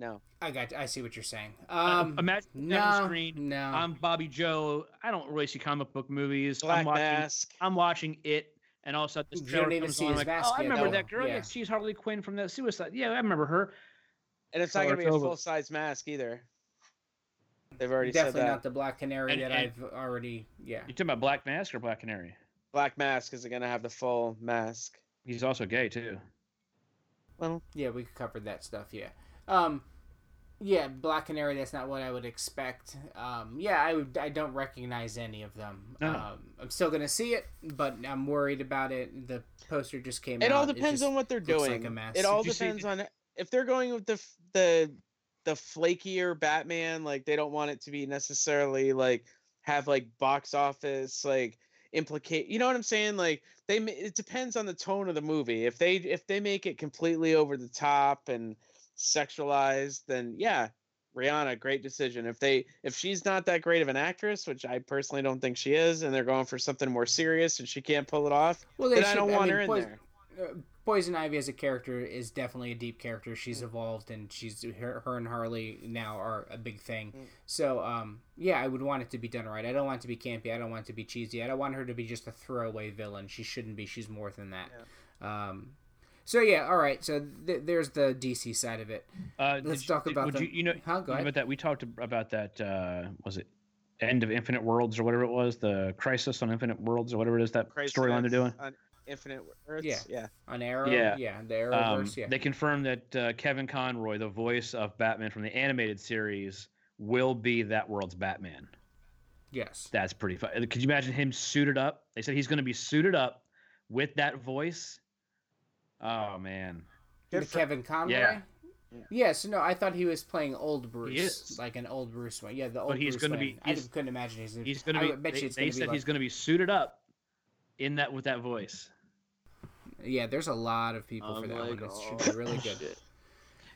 No. I got. I see what you're saying. Uh, Um, imagine no, no, screen. no. I'm Bobby Joe. I don't really see comic book movies. Black I'm watching. Mask. I'm watching it, and all of a sudden this You trailer don't even comes see on, his I'm like, mask oh, I remember though. that girl. Yeah. Yeah. she's Harley Quinn from that Suicide. Yeah, I remember her. And it's not going to be a full size mask either. They've already Definitely said that. not the Black Canary And- that and- I've already. Yeah. You talking about Black Mask or Black Canary? Black Mask is going to have the full mask. He's also gay too. Well, Yeah, we covered that stuff. Yeah. Um, yeah, Black Canary. That's not what I would expect. Um, yeah, I would. I don't recognize any of them. No. Um, I'm still gonna see it, but I'm worried about it. The poster just came out. it all depends just on what they're doing. like a mess. It all Did see depends on if they're going with the the the flakier Batman. Like they don't want it to be necessarily like have like box office like implicate. You know what I'm saying? Like they. It depends on the tone of the movie. If they if they make it completely over the top and sexualized, then yeah, Rihanna, great decision. If they if she's not that great of an actress, which I personally don't think she is, and they're going for something more serious and she can't pull it off, Well, then I don't want mean, her in Poison, there. uh, Poison Ivy as a character is definitely a deep character. She's evolved, and she's her, her and Harley now are a big thing. Mm. So, um, yeah, I would want it to be done right. I don't want it to be campy. I don't want it to be cheesy. I don't want her to be just a throwaway villain. She shouldn't be. She's more than that. Um, so yeah, all right. So th- there's the DC side of it. Uh, Let's talk did- about would the- you, you know Huh, go ahead. about that. We talked about that. Uh, was it End of Infinite Worlds or whatever it was? The Crisis on Infinite Worlds or whatever it is that storyline they're doing. on Infinite Earths. Yeah. yeah. On Arrow, Yeah. yeah, the Um, Arrowverse, yeah. They confirmed that uh, Kevin Conroy, the voice of Batman from the animated series, will be that world's Batman. yes. That's pretty fun. Could you imagine him suited up? They said he's going to be suited up with that voice. Oh man, Good The for- Kevin Conroy. Yeah. Yes, no, I thought he was playing old Bruce, is. like an old Bruce Wayne. Yeah, the old. But he's Bruce gonna be- I just couldn't imagine he's. he's going to I be. bet They, you it's they gonna said be like, he's going to be suited up in that with that voice. Yeah, there's a lot of people for I'm that like, one. It oh, should be really good.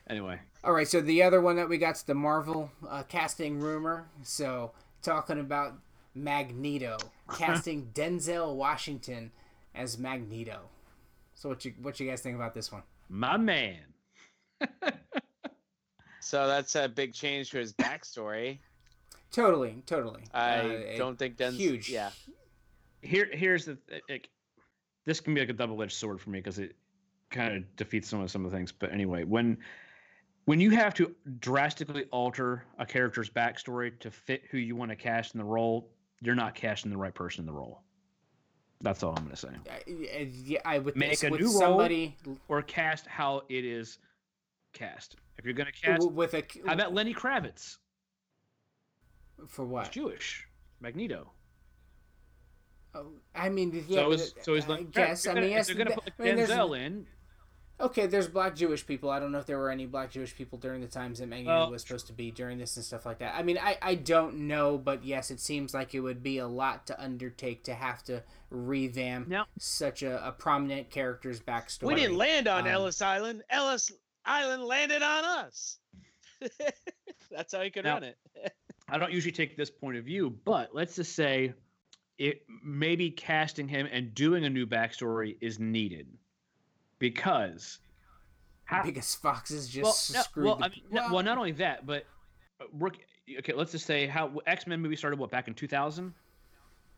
Anyway, All right, so the other one that we got's the Marvel uh, casting rumor. So talking about Magneto casting Denzel Washington as Magneto. So what you what you guys think about this one? my man. So that's a big change to his backstory. Totally, totally. I Uh, don't think Denzel. huge. Yeah. Here, here's the. th- It, this can be like a double-edged sword for me because it kind of defeats some of some of the things. But anyway, when when you have to drastically alter a character's backstory to fit who you want to cast in the role, you're not casting the right person in the role. That's all I'm going to say. I, I- yeah, I would Make a with new role. somebody Or cast how it is cast. If you're going to cast, with a how about Lenny Kravitz? for He's what? Jewish. Magneto. Oh, I mean, yeah, so is so is I Lenny Kravitz. guess. If I they're mean, gonna- yes. if they're going to th- put I mean, Denzel in. Okay, there's black Jewish people. I don't know if there were any black Jewish people during the times that Magneto Well- was supposed to be during this and stuff like that. I mean, I, I don't know, but yes, it seems like it would be a lot to undertake to have to revamp Now- such a, a prominent character's backstory. We didn't land on Um, Ellis Island. Ellis Island landed on us. That's how you could Now- run it. I don't usually take this point of view, but let's just say it maybe casting him and doing a new backstory is needed because how, because Fox is just well, no, screwed. well, the- I mean, no, well, not only that, but uh, okay, let's just say how X Men movie started what back in 2000.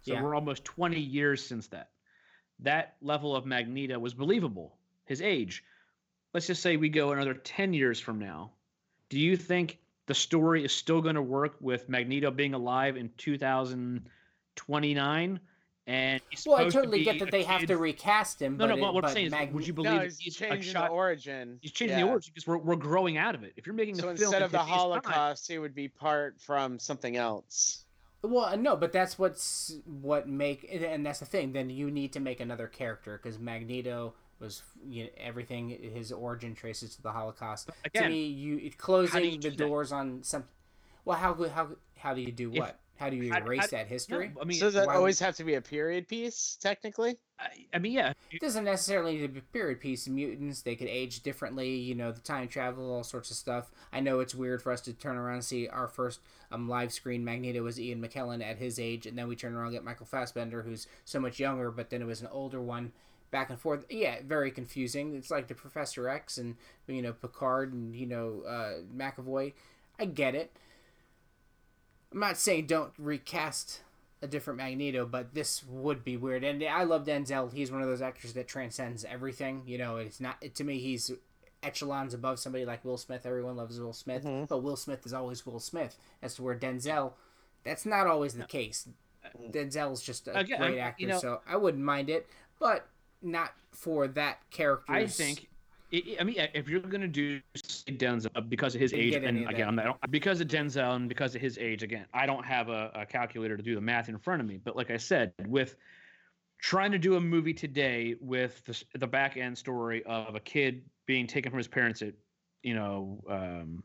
So Yeah. we're almost 20 years since that. That level of Magneto was believable. His age. Let's just say we go another 10 years from now. Do you think the story is still going to work with Magneto being alive in 2029? And he's well, I supposed to totally get that a they have to recast him. No, but no. But it- what I'm but saying is, Mag- would you believe No, he's, he's changing shot? the origin. He's changing Yeah. the origin because we're, we're growing out of it. If you're making So a film instead in of the 50 years' time- Holocaust, he would be part from something else. Well, uh, no, but that's what's what make, and that's the thing. Then you need to make another character because Magneto was you know, everything his origin traces to the Holocaust. to Again, me, you it- closing you the do that? doors on some. Well, how how how do you do If- what? How do you how- erase how- that history? No, I mean, so does that why always have to be a period piece, technically? I, I mean, yeah. It doesn't necessarily need to be a period piece. Mutants, they could age differently. You know, the time travel, all sorts of stuff. I know it's weird for us to turn around and see our first um, live screen Magneto was Ian McKellen at his age, and then we turn around and get Michael Fassbender, who's so much younger, but then it was an older one. Back and forth, yeah, very confusing. It's like the Professor X and you know Picard and you know uh, McAvoy. I get it. I'm not saying don't recast a different Magneto, but this would be weird. And I love Denzel. He's one of those actors that transcends everything. You know, it's not to me. He's echelons above somebody like Will Smith. Everyone loves Will Smith, mm-hmm. but Will Smith is always Will Smith. As to where Denzel, that's not always the case. Uh, Denzel's just a Again, great actor, you know- so I wouldn't mind it, but not for that character. I think. I I mean, if you're gonna do Denzel because of his age, and again. Because of Denzel and because of his age, again, I don't have a, a calculator to do the math in front of me. But like I said, with trying to do a movie today with the, the back end story of a kid being taken from his parents at, you know, um,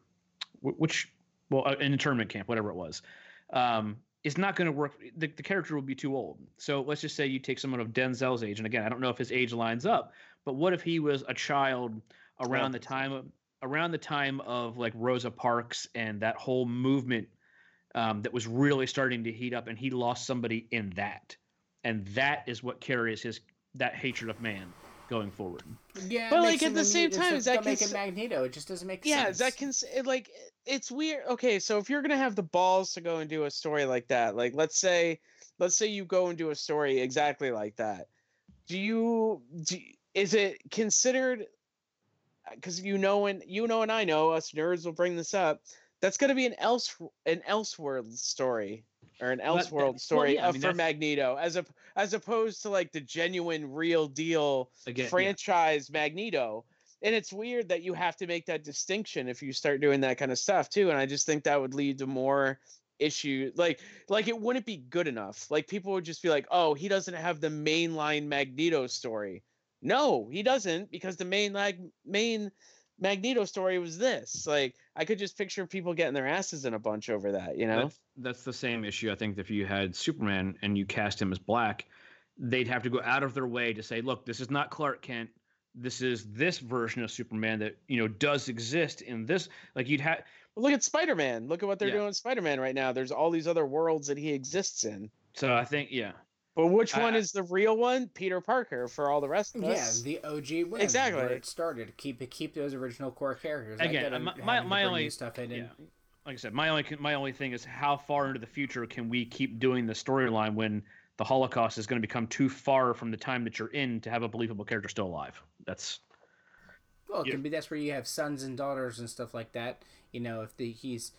which, well, uh, an internment camp, whatever it was, um, it's not going to work. The, the character will be too old. So let's just say you take someone of Denzel's age, and again, I don't know if his age lines up, but what if he was a child around the time of around the time of like Rosa Parks and that whole movement um, that was really starting to heat up, and he lost somebody in that, and that is what carries his that hatred of man going forward. yeah, But, like, at the same mutant, time, so is that don't make it Magneto? It just doesn't make sense. Yeah, sense. that can it, like it's weird. Okay, so if you're gonna have the balls to go and do a story like that, like let's say, let's say you go and do a story exactly like that, do you do, is it considered? Because you know and you know and I know us nerds will bring this up. That's gonna be an else an Elseworld story or an Well, that- Elseworld well, story yeah, I uh, mean, for Magneto, as a as opposed to like the genuine, real deal Again, yeah. franchise Magneto. And it's weird that you have to make that distinction if you start doing that kind of stuff too. And I just think that would lead to more issue like like it wouldn't be good enough. Like people would just be like, "Oh, he doesn't have the mainline Magneto story." No, he doesn't because the main like main Magneto story was this. Like I could just picture people getting their asses in a bunch over that, you know? That's, that's the same issue. I think if you had Superman and you cast him as black, they'd have to go out of their way to say, look, this is not Clark Kent. This is this version of Superman that you know does exist in this. Like you'd have Look at Spider-Man. Look at what they're Yeah. doing with Spider-Man right now. There's all these other worlds that he exists in. so I think yeah. But which one I- is the real one? Peter Parker for all the rest of us. Yeah, the OG wins. Exactly. Where it started. Keep it. Keep those original core characters. Again, get 'em my- my- to my bring only- new stuff in. yeah. like I said, my only my only thing is how far into the future can we keep doing the storyline when the Holocaust is going to become too far from the time that you're in to have a believable character still alive. That's Well, it Yeah. can be that's where you have sons and daughters and stuff like that. You know, if the he's,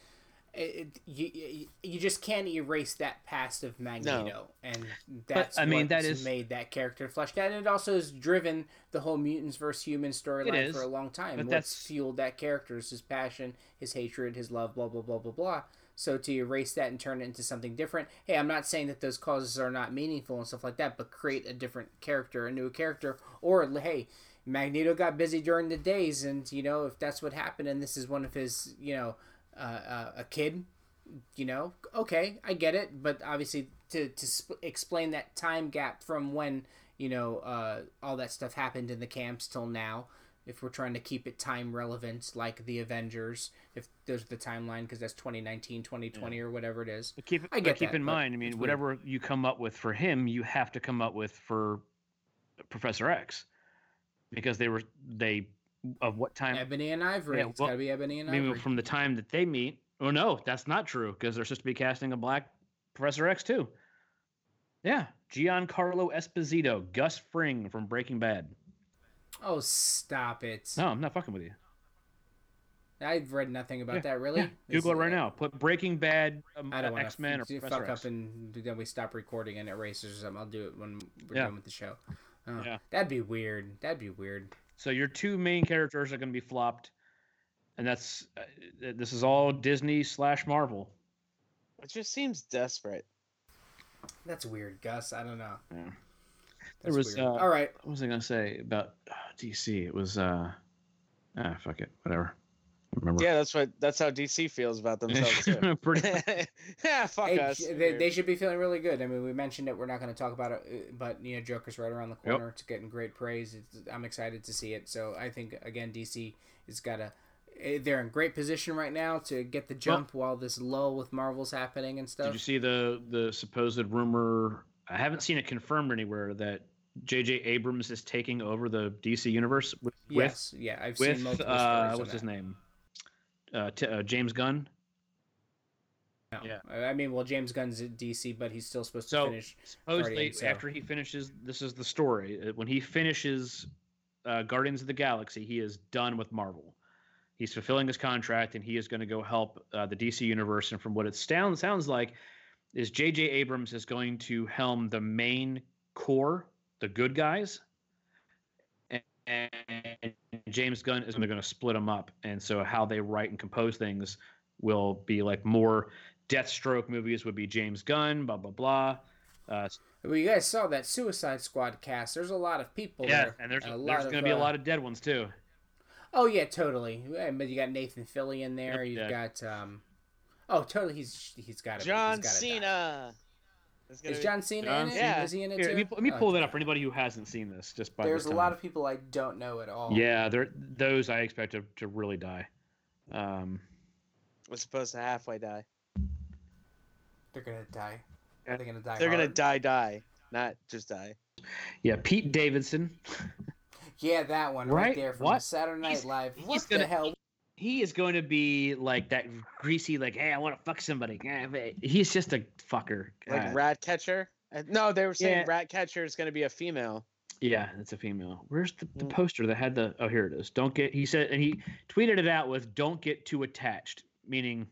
it, you you- you just can't erase that past of Magneto, and that's I mean, that is- made that character fleshed out. And it also has driven the whole mutants versus human storyline for a long time. but What's that's- fueled that character is his passion, his hatred, his love, blah blah blah blah blah. So to erase that and turn it into something different, hey, I'm not saying that those causes are not meaningful and stuff like that, but create a different character, a new character, or hey, Magneto got busy during the days, and you know if that's what happened, and this is one of his, you know, uh, a kid, you know, okay, I get it, but obviously to to sp- explain that time gap from when you know uh, all that stuff happened in the camps till now. If we're trying to keep it time relevant, like the Avengers, if there's the timeline, because that's 2019, 2020, or whatever it is. But keep I get keep that, in mind. I mean, it's weird. whatever you come up with for him, you have to come up with for Professor X, because they were they of what time? Ebony and Ivory. Yeah, it's well, got to be Ebony and maybe Ivory. from the time that they meet. Oh no, that's not true because they're supposed to be casting a black Professor X too. Yeah, Giancarlo Esposito, Gus Fring from Breaking Bad. Oh, stop it! No, I'm not fucking with you. I've read nothing about Yeah, that. Really? Yeah, Google it right now. Put Breaking Bad, um, I don't X Men, or to Professor fuck X. up and then we stop recording and it erases or something. I'll do it when we're Yeah. done with the show. Oh, Yeah. That'd be weird. That'd be weird. So your two main characters are going to be flopped, and that's uh, this is all Disney slash Marvel. It just seems desperate. That's weird, Gus. I don't know. That's was, uh, All right. What was I gonna say about uh, DC? It was uh, ah, fuck it, whatever. I don't remember. Yeah, that's what that's how DC feels about themselves too. Pretty. yeah, fuck Hey, us. They, they should be feeling really good. I mean, we mentioned it. We're not going to talk about it, uh, but you know, Joker's right around the Yep. corner. It's getting great praise. It's, I'm excited to see it. So I think again, DC has got a. eh, They're in great position right now to get the jump while this lull with Marvel's happening and stuff. Did you see the the supposed rumor? I haven't seen it confirmed anywhere that J.J. Abrams is taking over the DC universe with yes, yeah, I've with, seen with multiple uh, stories on what's his that. name? Uh, t- uh, James Gunn. No. Yeah. I I mean, well, James Gunn's at DC, but he's still supposed to So finish. supposedly Guardians, so- after he finishes, this is the story. uh, When he finishes uh, Guardians of the Galaxy, he is done with Marvel. He's fulfilling his contract, and he is going to go help uh, the DC universe. And from what it sounds sounds like, is J.J. Abrams is going to helm the main core, the good guys, and, and James Gunn is going to split them up. And so how they write and compose things will be like more Deathstroke movies would be James Gunn, blah blah blah. Uh, Well, you guys saw that Suicide Squad cast. There's a lot of people yeah, there. and there's a there's going to of, be a uh, lot of dead ones too. Oh yeah, totally. But you got Nathan Fillion in there. Yep, You've yeah. got um. Oh, totally. He's he's got to. John he's gotta die. Cena. It's gonna Is be- John Cena John in it? Cena. Is he in it Here, too? let me, let me Oh, pull that up for anybody who hasn't seen this. Just by There's this a lot of people I don't know at all. Yeah, there those I expect to, to really die. Um, was supposed to halfway die. they're gonna die. They're gonna die. They're gonna die, die, not just die. yeah, Pete Davidson. Yeah, that one right, Right? there from What? Saturday Night He's- Live. he's What the gonna- hell? He is going to be like that greasy, like, hey, I want to fuck somebody. He's just a fucker. Like God. Ratcatcher. Uh, No, they were saying Yeah. Ratcatcher is gonna be a female. Yeah, it's a female. Where's the, the Mm. poster that had the? Oh, here it is. Don't get. He said, and he tweeted it out with, "Don't get too attached," meaning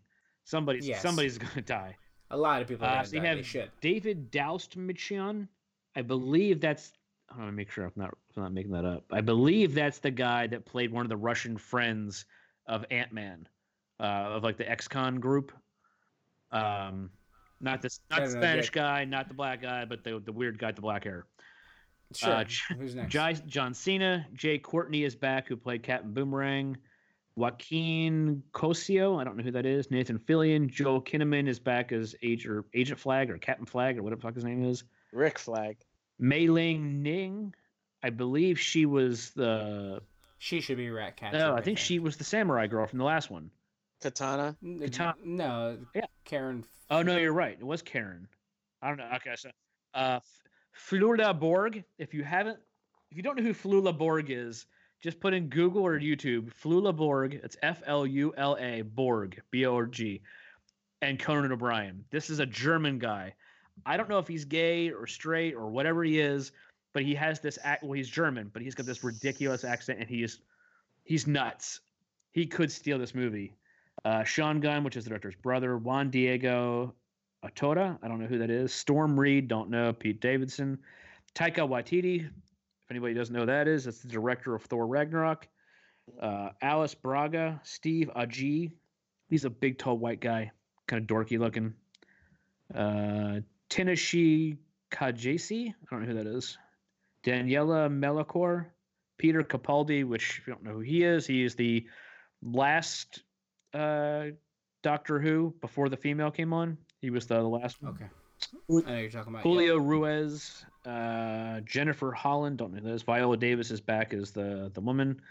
somebody's Yes. somebody's gonna die. A lot of people are Uh, gonna so you have They should. David Dastmalchian. I believe that's. I want to make sure I'm not I'm not making that up. I believe that's the guy that played one of the Russian friends of Ant Man, uh, of like the ex-con group. Um, not this, not No, the Spanish Dick. guy, not the black guy, but the the weird guy with the black hair. Sure. uh, Who's next? Jai, John Cena, Jai Courtney is back, who played Captain Boomerang. Joaquin Cosio, I don't know who that is. Nathan Fillion, Joel Kinnaman is back as Agent Agent Flag or Captain Flag or whatever the fuck his name is. Rick Flag. Mei Ling Ning, I believe she was the. She should be Rat Cat. No, I think she was the samurai girl from the last one. Katana. Katana- No. Yeah. Karen. Oh no, you're right. It was Karen. I don't know. Okay, so uh, Flula Borg. If you haven't, if you don't know who Flula Borg is, just put in Google or YouTube Flula Borg. It's F L U L A Borg B O R G, and Conan O'Brien. This is a German guy. I don't know if he's gay or straight or whatever he is, but he has this act. Well, he's German, but he's got this ridiculous accent, and he is he's nuts. He could steal this movie. Uh, Sean Gunn, which is the director's brother, Juan Diego Atora, I don't know who that is. Storm Reed, don't know. Pete Davidson, Taika Waititi, if anybody doesn't know who that is, that's the director of Thor Ragnarok. Uh, Alice Braga, Steve Agee, he's a big, tall, white guy, kind of dorky looking. Uh, Tinashe Kajese, I don't know who that is. Daniela Melchior, Peter Capaldi, which if you don't know who he is, he is the last uh, Doctor Who before the female came on. He was the last one. Okay. I know you're talking about. Julio Ruiz, uh, Jennifer Holland, don't know who that is. Viola Davis is back as the the woman.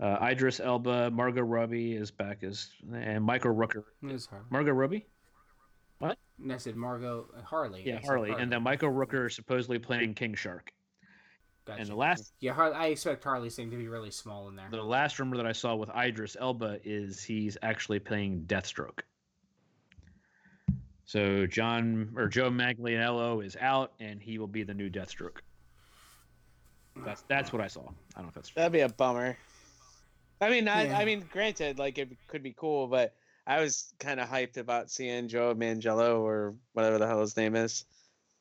Uh, Idris Elba, Margot Robbie is back as and Michael Rooker. Yeah. It was Harley. Margot Robbie? And I said Margot Harley. Yeah, I said Harley. And then Michael Rooker is supposedly playing King Shark. Gotcha. And the last Yeah, I expect Harley's thing to be really small in there. the last rumor that I saw with Idris Elba is he's actually playing Deathstroke. So John or Joe Maglianello is out, and he will be the new Deathstroke. That's that's what I saw. I don't know if that's That'd be a bummer. I mean, I, Yeah. I mean, granted, like it could be cool, but I was kind of hyped about seeing Joe Mangello or whatever the hell his name is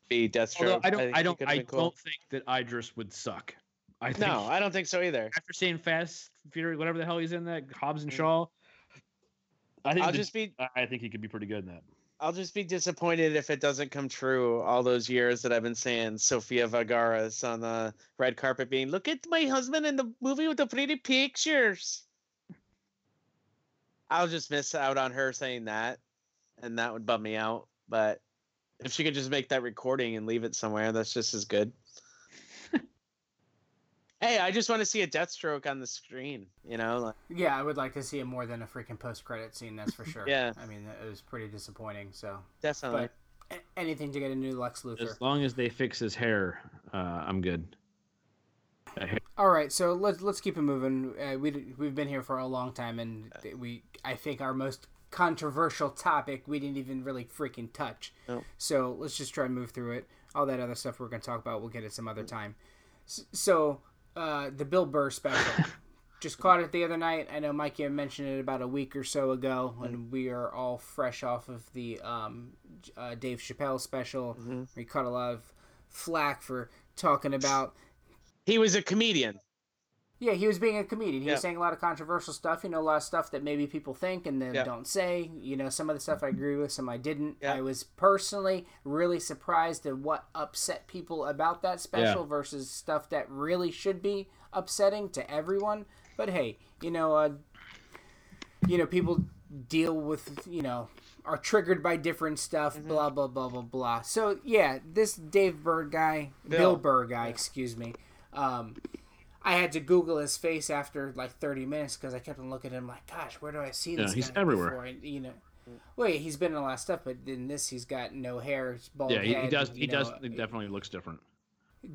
be Deathstroke. Although I don't, think I don't, I cool. don't think that Idris would suck. I think No, I don't think so either. after seeing Fast Fury, whatever the hell he's in that Hobbs and Mm. Shaw, I think I'll just be I- I think he could be pretty good in that. I'll just be disappointed if it doesn't come true. All those years that I've been saying Sofia Vergara's on the red carpet, being look at my husband in the movie with the pretty pictures. I'll just miss out on her saying that, and that would bum me out. But if she could just make that recording and leave it somewhere, that's just as good. hey, I just want to see a Deathstroke on the screen. You know, like, Yeah, I would like to see it more than a freaking post credit scene. That's for sure. Yeah. I mean, it was pretty disappointing. So, definitely. but a- anything to get a new Lex Luthor. As long as they fix his hair, uh, I'm good. All right, so let's let's keep it moving. Uh, we we've been here for a long time, and we I think our most controversial topic we didn't even really freaking touch. Nope. So let's just try and move through it. All that other stuff we're going to talk about, we'll get it some other time. So uh, the Bill Burr special, just caught it the other night. I know Mikey you mentioned it about a week or so ago, and we are all fresh off of the um, uh, Dave Chappelle special. We caught a lot of flack for talking about he was a comedian. Yeah, he was being a comedian. He Yeah. was saying a lot of controversial stuff. You know, a lot of stuff that maybe people think and then Yeah. don't say. You know, some of the stuff I agree with, some I didn't. Yeah. I was personally really surprised at what upset people about that special versus stuff that really should be upsetting to everyone. But hey, you know, uh, you know, people deal with you know are triggered by different stuff. Mm-hmm. Blah blah blah blah blah. So yeah, this Dave Burr guy, Bill, Bill. Burr guy, excuse me. Um, I had to Google his face after like 30 minutes because I kept on looking at him like, gosh, where do I see Yeah, this he's guy everywhere. before? And, you know, wait, he's been in a lot of stuff, but in this, he's got no hair, he's bald yeah, he, head. he does. He does. know, It definitely looks different.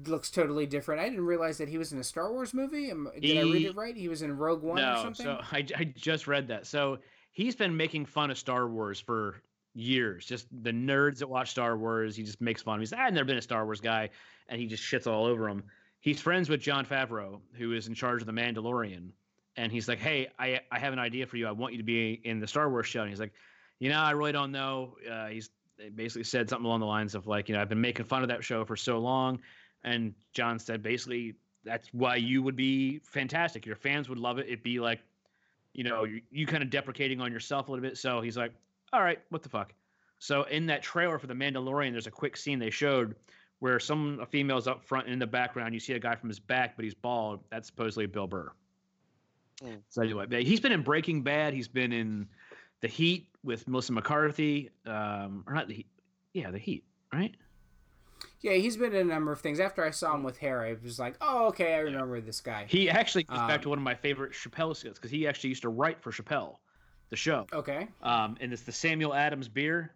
looks totally different. I didn't realize that he was in a Star Wars movie. Did I read it right? He was in Rogue One or No, something. so I, I just read that. So he's been making fun of Star Wars for years. Just the nerds that watch Star Wars, he just makes fun of. He's I've never been a Star Wars guy, and he just shits all over him. He's friends with Jon Favreau, who is in charge of the Mandalorian, and he's like, "Hey, I I have an idea for you. I want you to be in the Star Wars show." And he's like, "You know, I really don't know." Uh, he's basically said something along the lines of like, "You know, I've been making fun of that show for so long," and John said basically that's why you would be fantastic. Your fans would love it. It'd be like, you know, you, you kind of deprecating on yourself a little bit. So he's like, all right, what the fuck? So in that trailer for The Mandalorian, there's a quick scene they showed where some a female's up front and in the background. You see a guy from his back, but he's bald. That's supposedly Bill Burr. Mm. So anyway, he's been in Breaking Bad. He's been in The Heat with Melissa McCarthy. Um, or not The Heat. Yeah, The Heat, right? yeah, he's been in a number of things. After I saw him with hair, I was like, oh, okay, I remember this guy. He actually goes back to Um, one of my favorite Chappelle skits because he actually used to write for Chappelle, the show. Okay. um, and it's the Samuel Adams beer.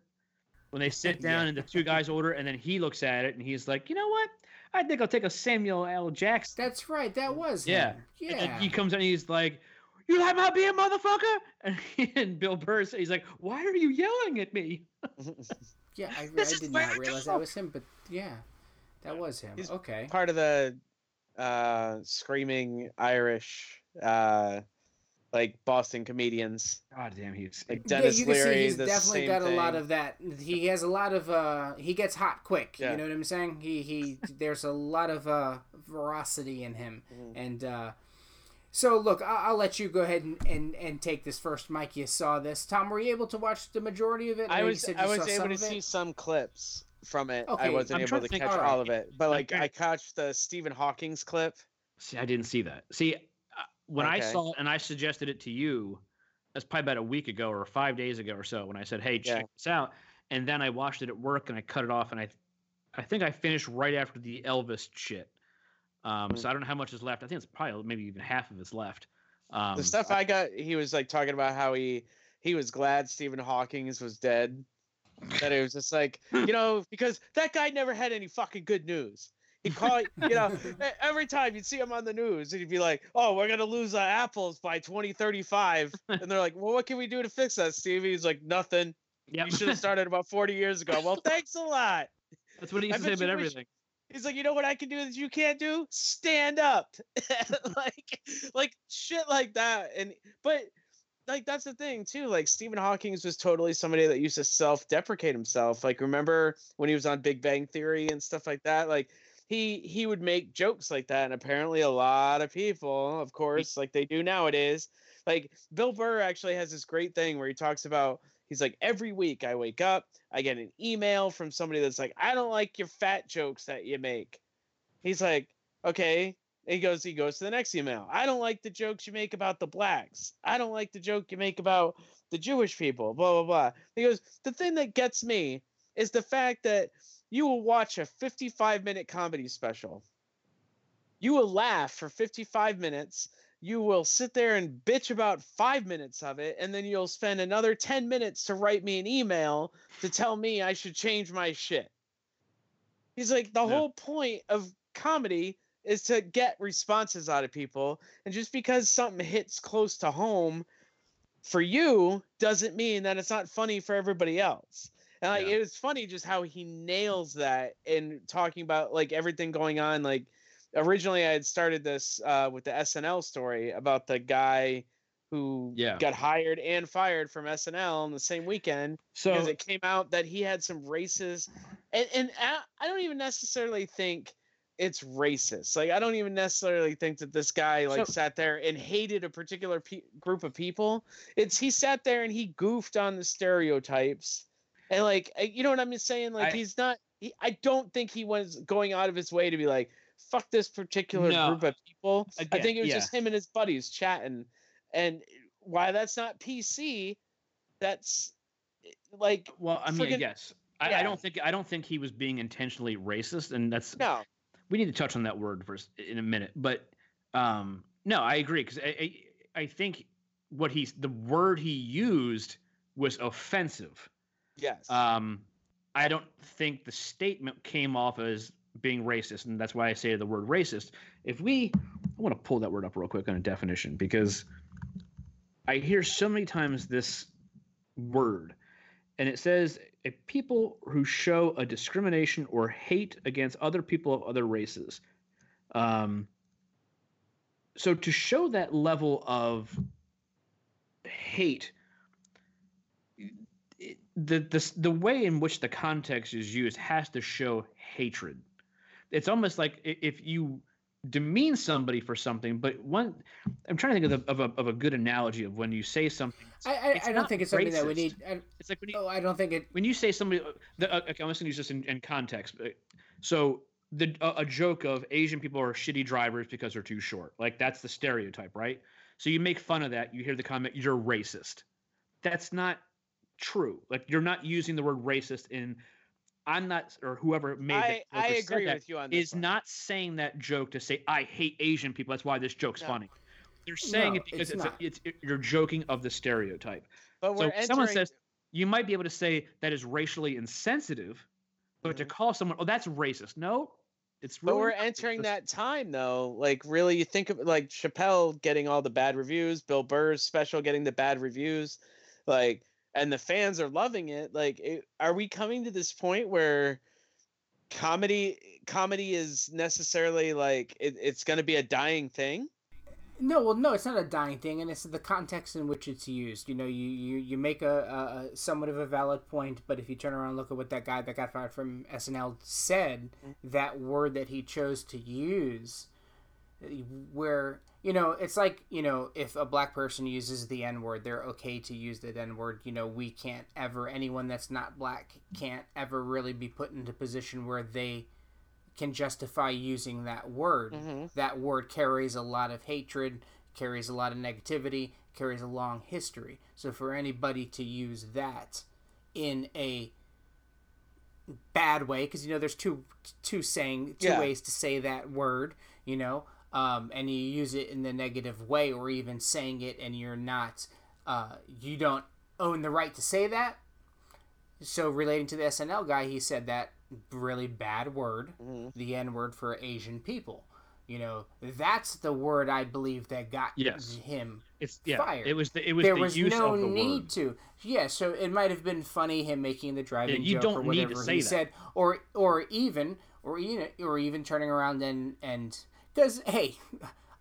When they sit down Yeah. and the two guys order, and then he looks at it and he's like, "You know what? I think I'll take a Samuel L. Jackson." That's right. That was Yeah. him. And Yeah. he comes in and he's like, "You have my beer, motherfucker!" And, and Bill Burr, he's like, "Why are you yelling at me?" Yeah, I, I did not I realize that was him, but yeah, that was him. He's Okay. Part of the uh, screaming Irish, uh, like Boston comedians, God damn, he's like Yeah, Denis you can Leary. see he's definitely same got a lot of that. He has a lot of. uh He gets hot quick. Yeah. You know what I'm saying? He he. there's a lot of uh veracity in him, Mhm. and uh so look, I'll, I'll let you go ahead and, and and take this first. Mike, you saw this. Tom, were you able to watch the majority of it? I know you was said I you was saw able to see some clips from it. Okay, I wasn't I'm able to to catch alright. all of it, but like Okay. I catched the Stephen Hawking's clip. See, I didn't see that. See, when I saw it and I suggested it to you, that's probably about a week ago or five days ago or so when I said, "Hey, check Yeah. this out," and then I watched it at work and I cut it off and I, I think I finished right after the Elvis shit. Um, Mm. so I don't know how much is left. I think it's probably maybe even half of it's left. Um, the stuff I got, he was like talking about how he he was glad Stephen Hawking's was dead. That it was just like you know because that guy never had any fucking good news. He'd call you know every time you'd see him on the news and he'd be like, "Oh, we're gonna lose uh, apples by 2035," and they're like, "Well, what can we do to fix that, Stevie?" He's like, "Nothing. yep. You should have started about 40 years ago." Well, thanks a lot. that's what he I used to say about wish- everything. He's like, you know what I can do that you can't do? Stand up. like like shit like that. And but like that's the thing too. Like Stephen Hawking was totally somebody that used to self-deprecate himself. Like remember when he was on Big Bang Theory and stuff like that? Like he he would make jokes like that, and apparently a lot of people, of course, like they do nowadays. Like Bill Burr actually has this great thing where he talks about He's like, every week I wake up, I get an email from somebody that's like, I don't like your fat jokes that you make. He's like, okay. He goes, he goes to the next email. I don't like the jokes you make about the blacks. I don't like the joke you make about the Jewish people. Blah blah blah. He goes, the thing that gets me is the fact that you will watch a 55 minute comedy special. You will laugh for 55 minutes. You will sit there and bitch about five minutes of it, and then you'll spend another 10 minutes to write me an email to tell me I should change my shit. He's like, the Yeah. whole point of comedy is to get responses out of people. And just because something hits close to home for you doesn't mean that it's not funny for everybody else. And like, Yeah. it was funny just how he nails that in talking about like everything going on. Like originally I had started this uh, with the SNL story about the guy who Yeah. got hired and fired from SNL on the same weekend So because it came out that he had some racist and, and I- I don't even necessarily think it's racist. Like I don't even necessarily think that this guy like So- sat there and hated a particular pe- group of people. It's he sat there and he goofed on the stereotypes. And like you know what I'm saying? Like I- he's not he, I don't think he was going out of his way to be like fuck this particular No, group of people. I think it was yeah. just him and his buddies chatting. And why that's not PC, that's like well, I mean, friggin- yes. I, yeah. I don't think I don't think he was being intentionally racist, and that's no. we need to touch on that word first in a minute. But um, no, I agree because I, I I think what he's the word he used was offensive. Yes. Um, I don't think the statement came off as being racist, and that's why I say the word racist. If we, I want to pull that word up real quick on a definition because I hear so many times this word, and it says a people who show a discrimination or hate against other people of other races. Um, so to show that level of hate the the the way in which the context is used has to show hatred. It's almost like if you demean somebody for something, but one, I'm trying to think of, the, of, a, of a good analogy of when you say something. I, I, I don't think it's something that we need. I, It's like when you oh, I don't think it. when you say somebody, uh, the, uh, okay, I'm just gonna use this in, in context. So the a, a joke of Asian people are shitty drivers because they're too short, like that's the stereotype, right? So you make fun of that. You hear the comment, "You're racist." That's not true. Like you're not using the word racist in. I'm not, or whoever made I, that I agree with you on this. is one. not saying that joke to say I hate Asian people. That's why this joke's No. funny. They're saying No, it because it's it's, a, it's it, you're joking of the stereotype. But So we're someone says you might be able to say that is racially insensitive, but to Mhm. call someone, oh, that's racist. No, it's But we're entering racist. that time though. Like really, you think of like Chappelle getting all the bad reviews, Bill Burr's special getting the bad reviews, like, and the fans are loving it. Like, it, are we coming to this point where comedy comedy is necessarily like it, it's going to be a dying thing? No, well, no, it's not a dying thing, and it's the context in which it's used. You know, you you, you make a, a, a somewhat of a valid point, but if you turn around and look at what that guy that got fired from SNL said, mm. that word that he chose to use, where you know, it's like you know, if a black person uses the N word, they're okay to use the N word. You know, we can't ever anyone that's not black can't ever really be put into a position where they can justify using that word. Mm-hmm. That word carries a lot of hatred, carries a lot of negativity, carries a long history. So for anybody to use that in a bad way, because you know there's two two saying two Yeah. ways to say that word, you know, um, and you use it in the negative way, or even saying it and you're not, uh, you don't own the right to say that. So relating to the SNL guy, he said that really bad word, the N word for Asian people. You know, that's the word I believe that got Yes. him. It's yeah. fired. It was the it was there the was use no of the need word. to. Yeah, so it might have been funny him making the driving you joke don't or need to whatever say he that. said, or or even or even or even turning around and and because hey,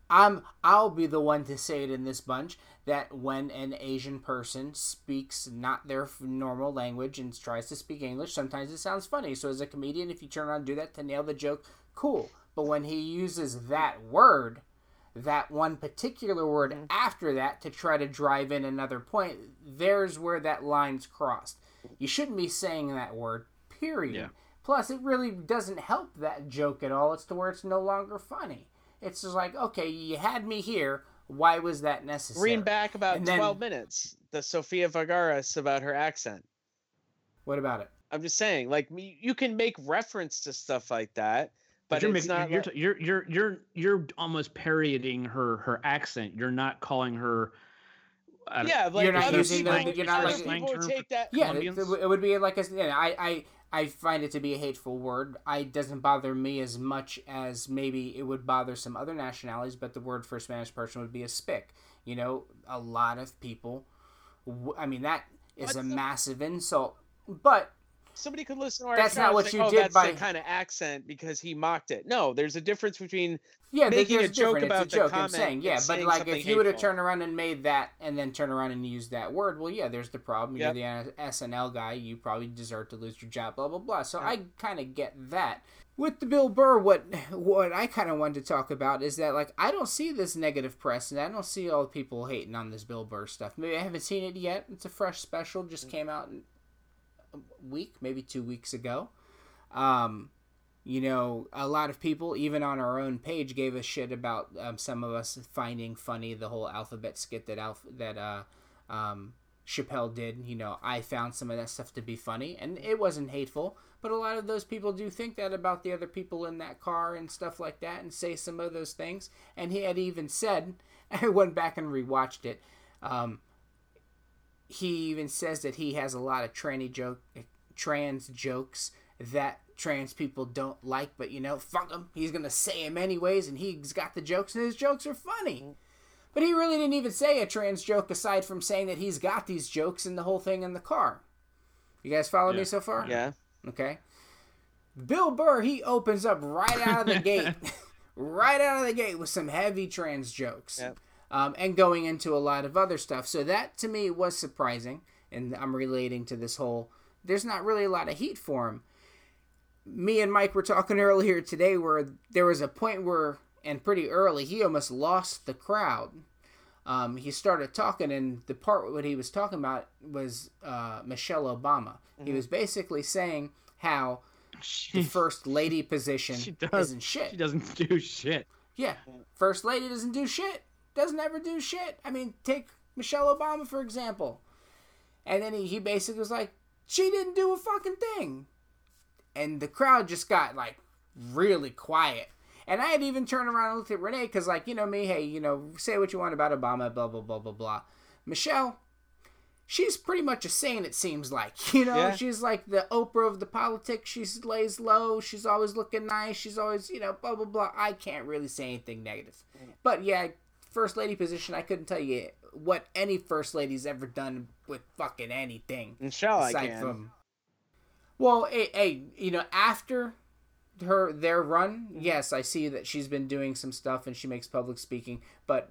I'm I'll be the one to say it in this bunch that when an Asian person speaks not their normal language and tries to speak English, sometimes it sounds funny. So as a comedian, if you turn around and do that to nail the joke, cool. But when he uses that word, that one particular word Mm-hmm. after that to try to drive in another point, there's where that line's crossed. You shouldn't be saying that word, period. Yeah. Plus, it really doesn't help that joke at all. It's to where it's no longer funny. It's just like, okay, you had me here. Why was that necessary? Read back about And then- 12 minutes. The Sofia Vergara's about her accent. What about it? I'm just saying, like me, you can make reference to stuff like that, but, you're it's making, not. you're, like- you're you're you're you're almost parodying her her accent. You're not calling her. Yeah, like You're not using people, the- you're not like- people would take that. Yeah, it, it would be like a, you know, I, I I find it to be a hateful word. I it doesn't bother me as much as maybe it would bother some other nationalities. But the word for a Spanish person would be a spick. You know, a lot of people. I mean, that is What a the- massive insult. But Somebody could listen to our That's not what say, you oh, did that's by- the kind of accent because he mocked it. No, there's a difference between yeah, Making a joke different. about a the joke. Comment saying, yeah, but like if you would have turned around and made that and then turn around and used that word, well, yeah, there's the problem. Yep. You're the SNL guy. You probably deserve to lose your job. Blah blah blah. So I kind of get that. With the Bill Burr, what what I kind of wanted to talk about is that like I don't see this negative press, and I don't see all the people hating on this Bill Burr stuff. Maybe I haven't seen it yet. It's a fresh special, just mm. came out week, maybe two weeks ago. Um, you know, a lot of people, even on our own page, gave a shit about um, some of us finding funny the whole alphabet skit that Alph- that uh, um, Chappelle did. You know, I found some of that stuff to be funny, and it wasn't hateful. But a lot of those people do think that about the other people in that car and stuff like that, and say some of those things. And he had even said, I went back and rewatched it. Um, he even says that he has a lot of tranny joke, trans jokes that trans people don't like, but you know, fuck him. He's gonna say him anyways, and he's got the jokes, and his jokes are funny. But he really didn't even say a trans joke aside from saying that he's got these jokes and the whole thing in the car. You guys follow me so far? yeah. Okay. Bill Burr, he opens up right out of the gate, right out of the gate with some heavy trans jokes, Yep. Um, and going into a lot of other stuff. So that to me was surprising, and I'm relating to this whole. There's not really a lot of heat for him. Me and Mike were talking earlier today where there was a point where, and pretty early, he almost lost the crowd. Um, he started talking, and the part what he was talking about was uh, Michelle Obama. He was basically saying how the first lady position she does. isn't shit. She doesn't do shit. Yeah, first lady doesn't do shit. Doesn't ever do shit. I mean, take Michelle Obama for example. And then he, he basically was like, she didn't do a fucking thing. And the crowd just got like really quiet. And I had even turned around and looked at Renee because, like, you know me, hey, you know, say what you want about Obama, blah blah blah blah blah. Michelle, she's pretty much a saint. It seems like, you know, Yeah. she's like the Oprah of the politics. She lays low. She's always looking nice. She's always, you know, blah blah blah. I can't really say anything negative, but yeah, first lady position. I couldn't tell you what any first lady's ever done with fucking anything Michelle, I can. from. Well, hey, hey, you know, after her their run, Mm-hmm. yes, I see that she's been doing some stuff and she makes public speaking, but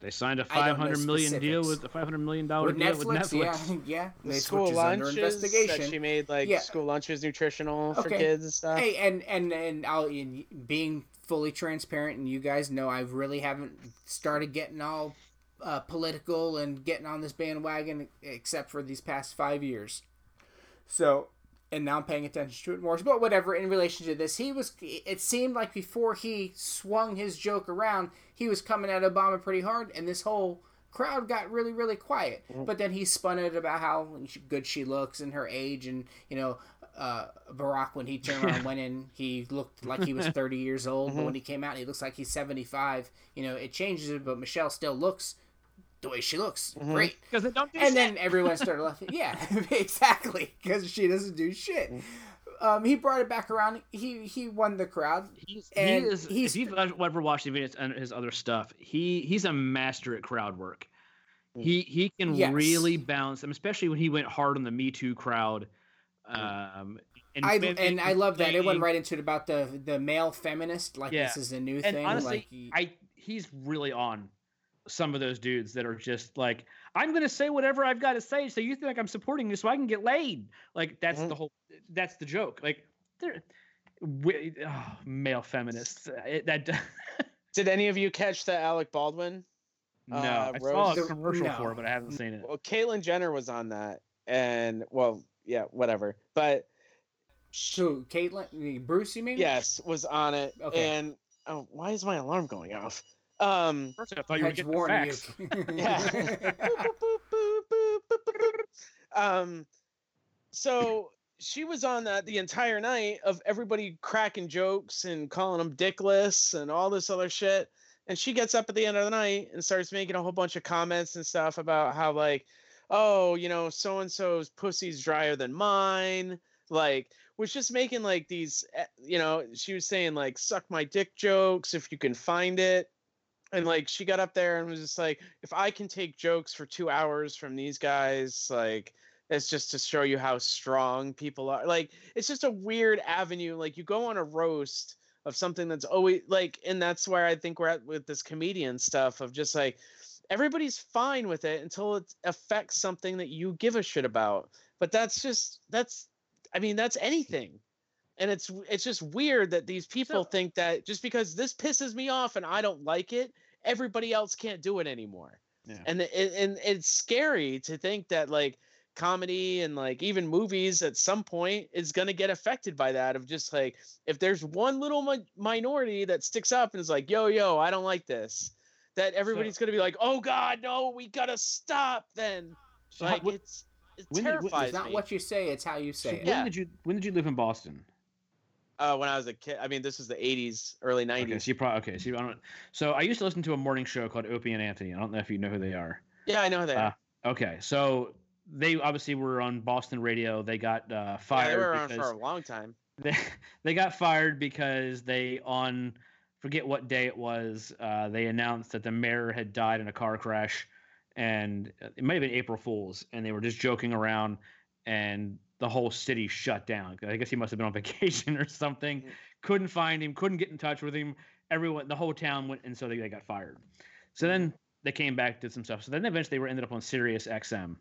They signed a five hundred million deal with a five hundred million dollar with deal Netflix, with Netflix. yeah, yeah, The school is under lunches that she made, like Yeah. school lunches, nutritional for kids and stuff. Hey, and and and I'll in being fully transparent, and you guys know I really haven't started getting all uh, political and getting on this bandwagon except for these past five years. So, and now I'm paying attention to it more. But whatever. In relation to this, he was. It seemed like before he swung his joke around, he was coming at Obama pretty hard, and this whole crowd got really really quiet. But then he spun it about how good she looks and her age, and you know. Uh, Barack, when he turned around and went in, he looked like he was 30 years old, but when he came out, he looks like he's 75. You know, it changes it, but Michelle still looks the way she looks. Great. Because it don't do And shit. then everyone started laughing. Yeah, exactly, because she doesn't do shit. Um, he brought it back around. He he won the crowd. He's, And he is. he's- if you've ever watched his, his other stuff, he he's a master at crowd work. He he can Yes. really balance them, especially when he went hard on the Me Too crowd. Um, and I maybe and I love that. It went right into it about the the male feminist. Like Yeah. this is a new And thing. honestly, like he- I he's really on some of those dudes that are just like, I'm gonna say whatever I've got to say, so you think I'm supporting you, so I can get laid. Like that's Mhm. the whole. That's the joke. Like they're wi- oh, male feminists. It, that Did any of you catch the Alec Baldwin? No, Uh, I saw a commercial No. for it, but I haven't seen it. Well, Caitlyn Jenner was on that, and well, yeah, whatever. But So Caitlyn, Bruce, you mean? yes, was on it, Okay. and oh, why is my alarm going off? Um, First, I thought you were Had to getting the facts. you. yeah. Um, so she was on that the entire night of everybody cracking jokes and calling them dickless and all this other shit. And she gets up at the end of the night and starts making a whole bunch of comments and stuff about how like, oh, you know, so and so's pussy's drier than mine. Like, was just making like these, eh, you know, she was saying like, suck my dick jokes if you can find it and like she got up there and was just like if i can take jokes for two hours from these guys like it's just to show you how strong people are like it's just a weird avenue like you go on a roast of something that's always like and that's where i think we're at with this comedian stuff of just like everybody's fine with it until it affects something that you give a shit about but that's just that's i mean that's anything and it's it's just weird that these people So- think that just because this pisses me off and I don't like it, everybody else can't do it anymore. Yeah. And it, and it's scary to think that like comedy and like even movies at some point is going to get affected by that of just like if there's one little mi- minority that sticks up and is like yo yo I don't like this that everybody's going to be like oh god no we got to stop then So how- like what- it's it when did- when- It's not me. what you say; it's how you so say when it. Yeah. did you when did you live in Boston? uh, when I was a kid I mean this is the 80s early 90s Okay, so you probably okay. So you, I don't. So I used to listen to a morning show called Opie and Anthony. I don't know if you know who they are. yeah I know that Uh, Okay, so they obviously were on Boston radio. They got uh, Yeah, fired they were around for a long time. they, they got fired because they on forget what day it was. Uh, they announced that the mayor had died in a car crash, and it might have been April Fools, and they were just joking around, and the whole city shut down. I guess he must have been on vacation or something. Mm. Couldn't find him. Couldn't get in touch with him. Everyone, the whole town went, and so they, they got fired. So then they came back, did some stuff. So then eventually they were ended up on Sirius XM,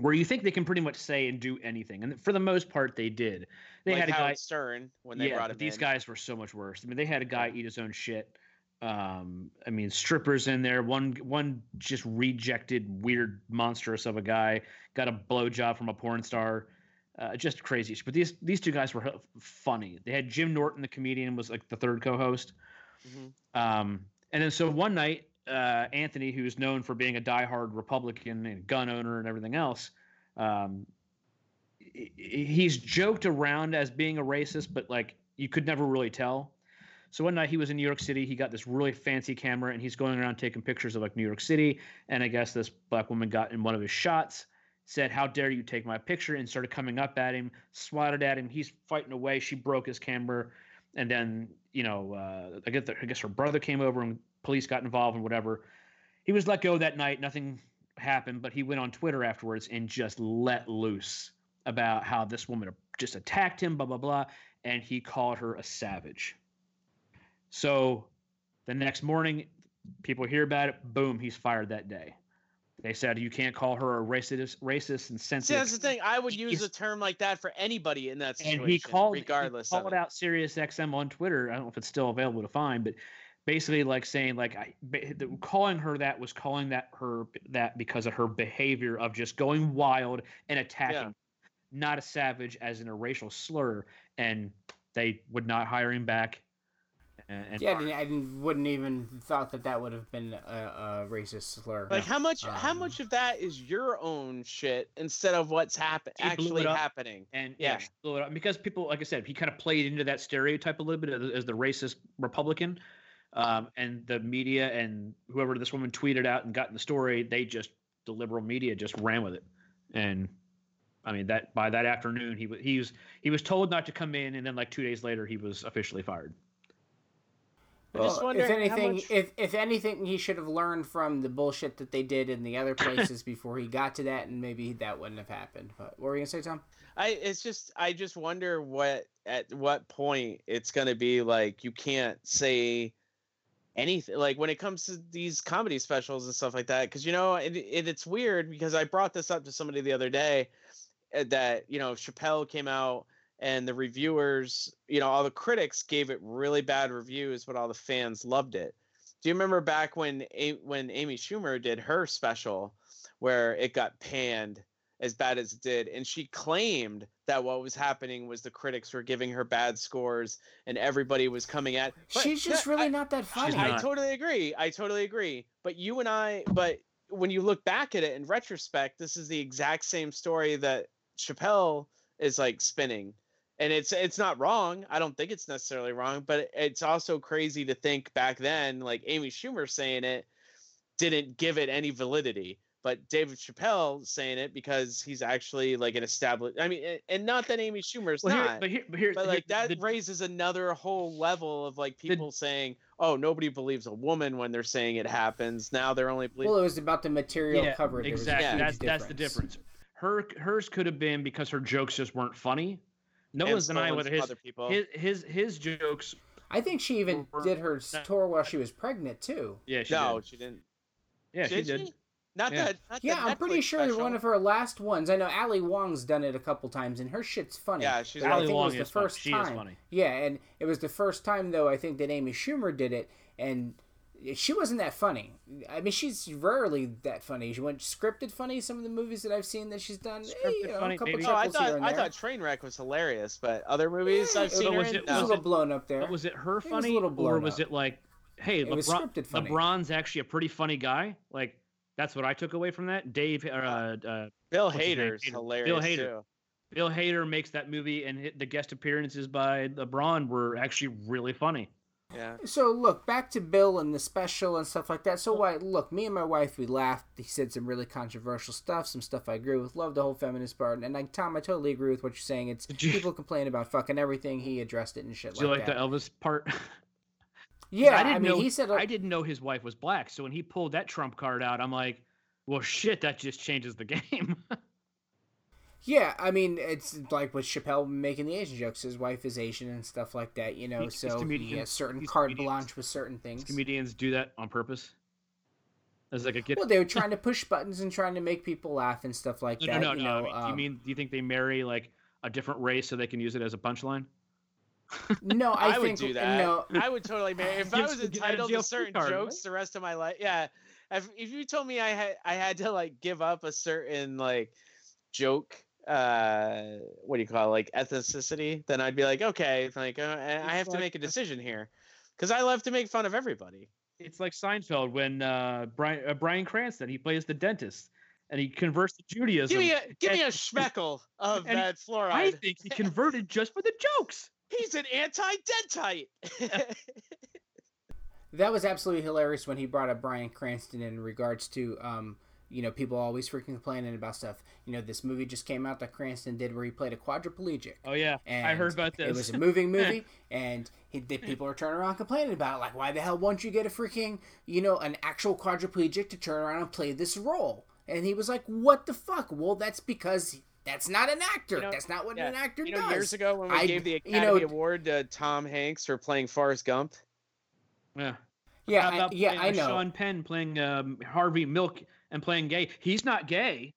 where you think they can pretty much say and do anything, and for the most part they did. They like had a Howard guy Stern when they yeah, brought him these in. guys were so much worse. I mean, they had a guy eat his own shit. Um, I mean, strippers in there. One one just rejected, weird, monstrous of a guy got a blowjob from a porn star. Uh, just crazy. But these these two guys were funny. They had Jim Norton, the comedian, was like the third co-host. Mhm. Um, and then so one night, uh, Anthony, who's known for being a diehard Republican and gun owner and everything else, um, he's joked around as being a racist, but like you could never really tell. So one night he was in New York City. He got this really fancy camera and he's going around taking pictures of like New York City. And I guess this black woman got in one of his shots, said, How dare you take my picture? and started coming up at him, swatted at him. He's fighting away. She broke his camera. And then, you know, uh, I, guess I guess her brother came over and police got involved and whatever. He was let go that night. Nothing happened, but he went on Twitter afterwards and just let loose about how this woman just attacked him, blah, blah, blah. And he called her a savage. So the next morning, people hear about it. Boom, he's fired that day. They said you can't call her a racist, racist and See, sensitive. that's the thing. I would use a term like that for anybody in that situation, and he called regardless he called out Sirius XM on Twitter. I don't know if it's still available to find, but basically like saying like I, the- calling her that was calling that her that because of her behavior of just going wild and attacking, not a savage as in a racial slur, and they would not hire him back. And, and Yeah, I, didn't, I wouldn't even thought that that would have been a, a racist slur. Like how much? how Um, much of that is your own shit instead of what's happen actually happening? And yeah, Yeah. she blew it up. because people, like I said, he kind of played into that stereotype a little bit as, as the racist Republican, um, and the media and whoever this woman tweeted out and got in the story, they just the liberal media just ran with it, and I mean that by that afternoon he was he was he was told not to come in, and then like two days later he was officially fired. I just Well, wonder if anything, much- if if anything, he should have learned from the bullshit that they did in the other places before he got to that, and maybe that wouldn't have happened. But what were you gonna say, Tom? I it's just I just wonder what at what point it's gonna be like you can't say anything like when it comes to these comedy specials and stuff like that because you know it, it, it's weird because I brought this up to somebody the other day uh, that you know Chappelle came out and the reviewers you know all the critics gave it really bad reviews but all the fans loved it. Do you remember back when when Amy Schumer did her special, where it got panned as bad as it did, and she claimed that what was happening was the critics were giving her bad scores and everybody was coming at. but She's just no, really I- not that funny. I not. totally agree. I totally agree. But you and I, but when you look back at it in retrospect, this is the exact same story that Chappelle is like spinning. And it's it's not wrong. I don't think it's necessarily wrong, but it's also crazy to think back then, like Amy Schumer saying it didn't give it any validity. But David Chappelle saying it because he's actually like an established. I mean, and- and not that Amy Schumer's Well, here, not but here, but here, but here- like that the- raises another whole level of like people saying, "Oh, nobody believes a woman when they're saying it happens." Now they're only believing. Well, it was about the material yeah, covered. There was a exactly. huge That's that's the difference. Her hers could have been because her jokes just weren't funny. No and one's denying stolen whether his, other people. his his his jokes. I think she even did her tour while she was pregnant too. Yeah, she no, did. she didn't. Yeah, she did did. she? Not Yeah. that. Not Yeah, the I'm pretty sure special. one of her last ones. I know Ali Wong's done it a couple times, and her shit's funny. Yeah, she's- but I Ali think Wong it was the is funny. first She is time. funny. Yeah, and it was the first time though I think that Amy Schumer did it, and she wasn't that funny. I mean, she's rarely that funny. She went scripted funny. Some of the movies that I've seen that she's done, eh, Scripted you know, funny, a couple maybe. Oh, I thought here and I thought Trainwreck was hilarious, but other movies Yeah, I've seen her was in, it- It was a little blown up there. Was it her was a funny, little or was up. it like, hey, It was LeBron, scripted funny. LeBron's actually a pretty funny guy? Like that's what I took away from that. Dave, uh, uh, Bill what's? Hader's Hader. hilarious Bill Hader. too. Bill Hader makes that movie, and the guest appearances by LeBron were actually really funny. Yeah. So look back to Bill and the special and stuff like that. So why? Look, me and my wife we laughed. He said some really controversial stuff, some stuff I agree with. Love the whole feminist part, and like Tom, I totally agree with what you're saying. It's you- people complain about fucking everything. He addressed it and shit Do you like that. the Elvis part? yeah, I I, didn't mean, know he said I didn't know his wife was black. So when he pulled that trump card out, I'm like, well, shit, that just changes the game. Yeah, I mean, it's like with Chappelle making the Asian jokes. His wife is Asian and stuff like that, you know. These So he has certain these carte comedians- blanche with certain things. Comedians do that on purpose. As like a get. Well, they were trying to push buttons and trying to make people laugh and stuff like no, that. no, no, you no. know, I mean, do you um, mean do you think they marry like a different race so they can use it as a punchline? No, I, I, would do that. no. I would totally marry if I was get out of entitled to certain card, jokes right? the rest of my life. Yeah. If if you told me I had I had to like give up a certain like joke uh what do you call it like ethnicity then i'd be like okay like uh, i It's have to make a decision here because i love to make fun of everybody It's like Seinfeld when uh, Brian uh, Bryan Cranston he plays the dentist and he converts to Judaism. give me a give me a schmeckle of and that fluoride I think he converted just for the jokes. He's an anti-dentite That was absolutely hilarious when he brought up Bryan Cranston in regards to, um, you know, people always freaking complaining about stuff. You know, this movie just came out that Cranston did where he played a quadriplegic. Oh yeah, And I heard about this. It was a moving movie, and he, the people are turning around complaining about it. Like, why the hell won't you get a freaking, you know, an actual quadriplegic to turn around and play this role? And he was like, what the fuck? Well, that's because that's not an actor. You know, that's not what yeah. an actor you know does. years ago when we I- gave the you know- academy award to tom hanks for playing forrest gump yeah. yeah, I, about yeah, I know. Sean Penn playing um, Harvey Milk and playing gay. He's not gay.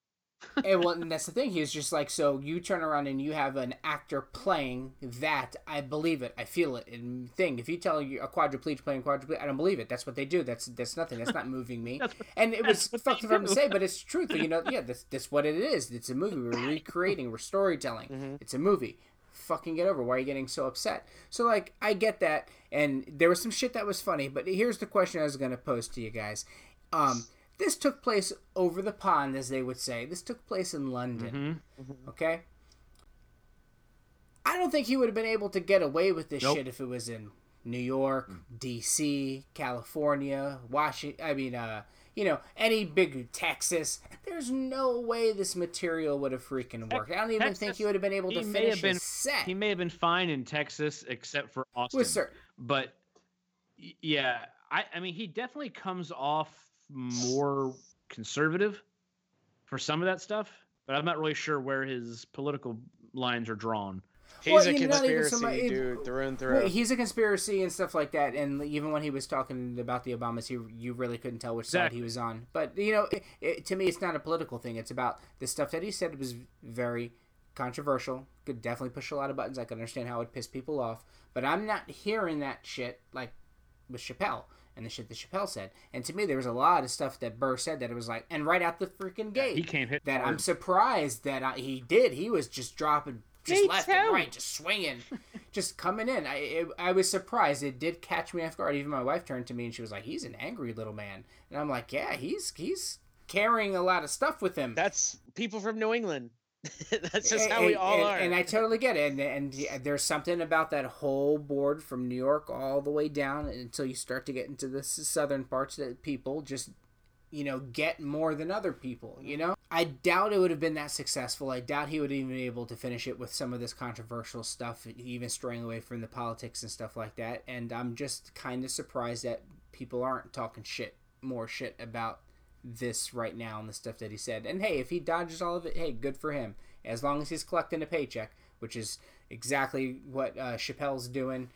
And well, and that's the thing. He's just like, so you turn around and you have an actor playing that. I believe it. I feel it. And thing, if you tell you a quadriplegic playing quadriplegic, I don't believe it. That's what they do. That's that's nothing. That's not moving me. What- and it was fucked him to say, but it's truthful. You know, yeah, that's that's what it is. It's a movie. We're recreating. We're storytelling. It's a movie. Fucking get over. Why are you getting so upset? So like, I get that, and there was some shit that was funny. But here's the question I was gonna pose to you guys. Um, this took place over the pond, as they would say. This took place in London. Mm-hmm. Mm-hmm. Okay. I don't think he would have been able to get away with this Nope. shit if it was in New York, mm. D.C., California, Washington. I mean, uh, you know, any big Texas. There's no way this material would have freaking worked. I don't even think he would have been able to he may finish have been- his set. He may have been fine in Texas except for Austin. with certain. but yeah, I, I mean, he definitely comes off more conservative for some of that stuff, but I'm not really sure where his political lines are drawn. he's Well, a you know, not even conspiracy somebody- dude through and through he's a conspiracy and stuff like that, and even when he was talking about the Obamas, he, you really couldn't tell which side he was on. But you know, it, it, to me, it's not a political thing. It's about the stuff that he said was very controversial. Could definitely push a lot of buttons. I can understand how it pissed people off, but I'm not hearing that shit like with Chappelle. And the shit that Chappelle said. And to me, there was a lot of stuff that Burr said that it was like, and right out the freaking gate, he came hit that I'm surprised that I, he did. He was just dropping, just Me left too. and right, just swinging, just coming in. I it, I was surprised. It did catch me off guard. Even my wife turned to me and she was like, "He's an angry little man," and I'm like, "Yeah, he's he's carrying a lot of stuff with him." That's people from New England. That's just how and, we all and- are. and I totally get it. And, and there's something about that whole board from New York all the way down until you start to get into the southern parts that people just, you know, get more than other people. You know, I doubt it would have been that successful. I doubt he would have even been able to finish it with some of this controversial stuff, even straying away from the politics and stuff like that. And I'm just kind of surprised that people aren't talking shit, more shit about this right now and the stuff that he said. And hey, if he dodges all of it, hey, good for him. As long as he's collecting a paycheck, which is exactly what uh, Chappelle's doing,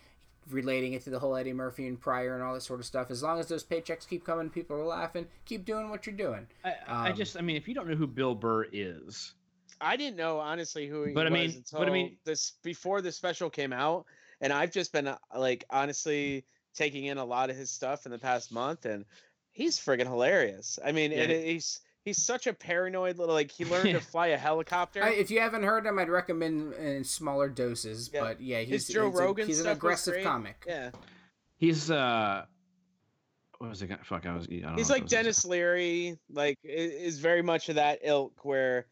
relating it to the whole Eddie Murphy and Pryor and all that sort of stuff. As long as those paychecks keep coming, people are laughing. Keep doing what you're doing. I, I um, just, I mean, if you don't know who Bill Burr is, I didn't know honestly who he But I was mean- until but I mean- this before the special came out, and I've just been uh, like honestly taking in a lot of his stuff in the past month, and he's friggin' hilarious. I mean, Yeah. and he's he's such a paranoid little like he learned to fly a helicopter. I, if you haven't heard him, I'd recommend in smaller doses. Yeah. But yeah, His he's, Joe he's, a- Rogan he's an stuff was aggressive comic. yeah, he's, uh, what was it? Fuck, I was, I don't he's what like I was gonna Denis Leary, like is very much of that ilk where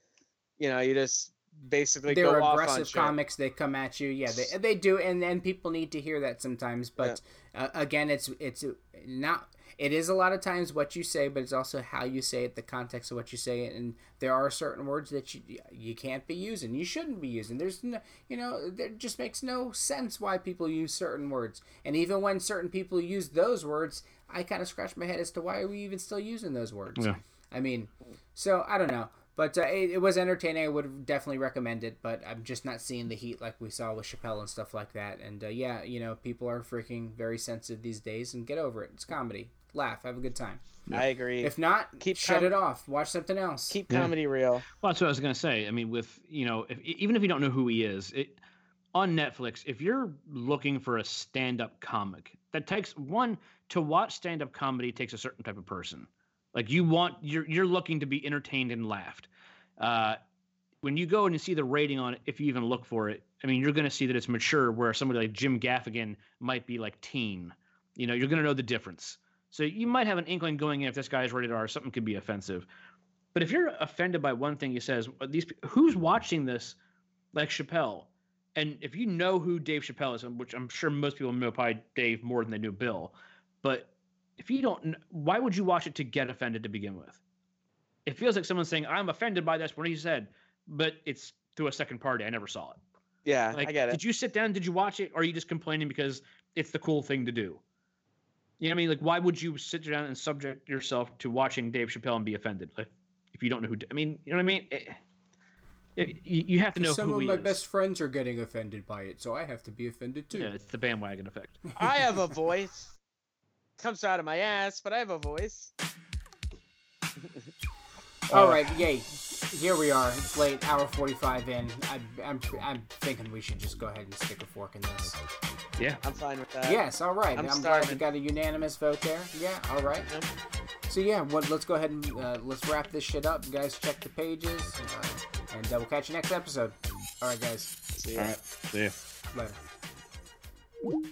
you know you just basically they're go off on aggressive shit. comics. They come at you. Yeah, they they do, and then people need to hear that sometimes. But uh, again, it's it's not. It is a lot of times what you say, but it's also how you say it, the context of what you say, and there are certain words that you you can't be using. You shouldn't be using. There's no, you know, there just makes no sense why people use certain words, and even when certain people use those words, I kind of scratch my head as to why are we even still using those words. Yeah. I mean, so I don't know. But uh, it, it was entertaining. I would definitely recommend it. But I'm just not seeing the heat like we saw with Chappelle and stuff like that. And uh, yeah, you know, people are freaking very sensitive these days. And get over it. It's comedy. Laugh. Have a good time. I agree. If not, Keep shut com- it off. Watch something else. Keep Yeah. comedy real. Well, that's what I was gonna say. I mean, with you know, if, even if you don't know who he is, it, on Netflix, if you're looking for a stand-up comic, that takes one to watch stand-up comedy takes a certain type of person. Like you want, you're you're looking to be entertained and laughed. Uh, when you go and you see the rating on it, if you even look for it, I mean, you're gonna see that it's mature. Where somebody like Jim Gaffigan might be like teen. You know, you're gonna know the difference. So you might have an inkling going in if this guy is rated R, something could be offensive. But if you're offended by one thing he says, uh, these who's watching this, like Chappelle, and if you know who Dave Chappelle is, which I'm sure most people know probably Dave more than they knew Bill, but if you don't, why would you watch it to get offended to begin with? It feels like someone's saying, "I'm offended by this," what he said, but it's through a second party. I never saw it. Yeah, Like, I get it. did you sit down? Did you watch it? Or are you just complaining because it's the cool thing to do? You know what I mean? Like, why would you sit down and subject yourself to watching Dave Chappelle and be offended? Like, if you don't know who, I mean, you know what I mean? It, it, you, you have to know Some who of my is. best friends are getting offended by it, so I have to be offended too. Yeah, it's the bandwagon effect. I have a voice. Comes out of my ass, but I have a voice. All right, yay. Here we are. It's late, hour 45 in. I, I'm, I'm thinking we should just go ahead and stick a fork in this. Yeah. I'm fine with that. Yes, all right. I'm I'm, glad we got a unanimous vote there. Yeah, all right. Yep. So yeah, what, let's go ahead and uh, let's wrap this shit up. You guys check the pages, uh, and uh, we'll catch you next episode. All right, guys. See ya. All right. See ya. Later.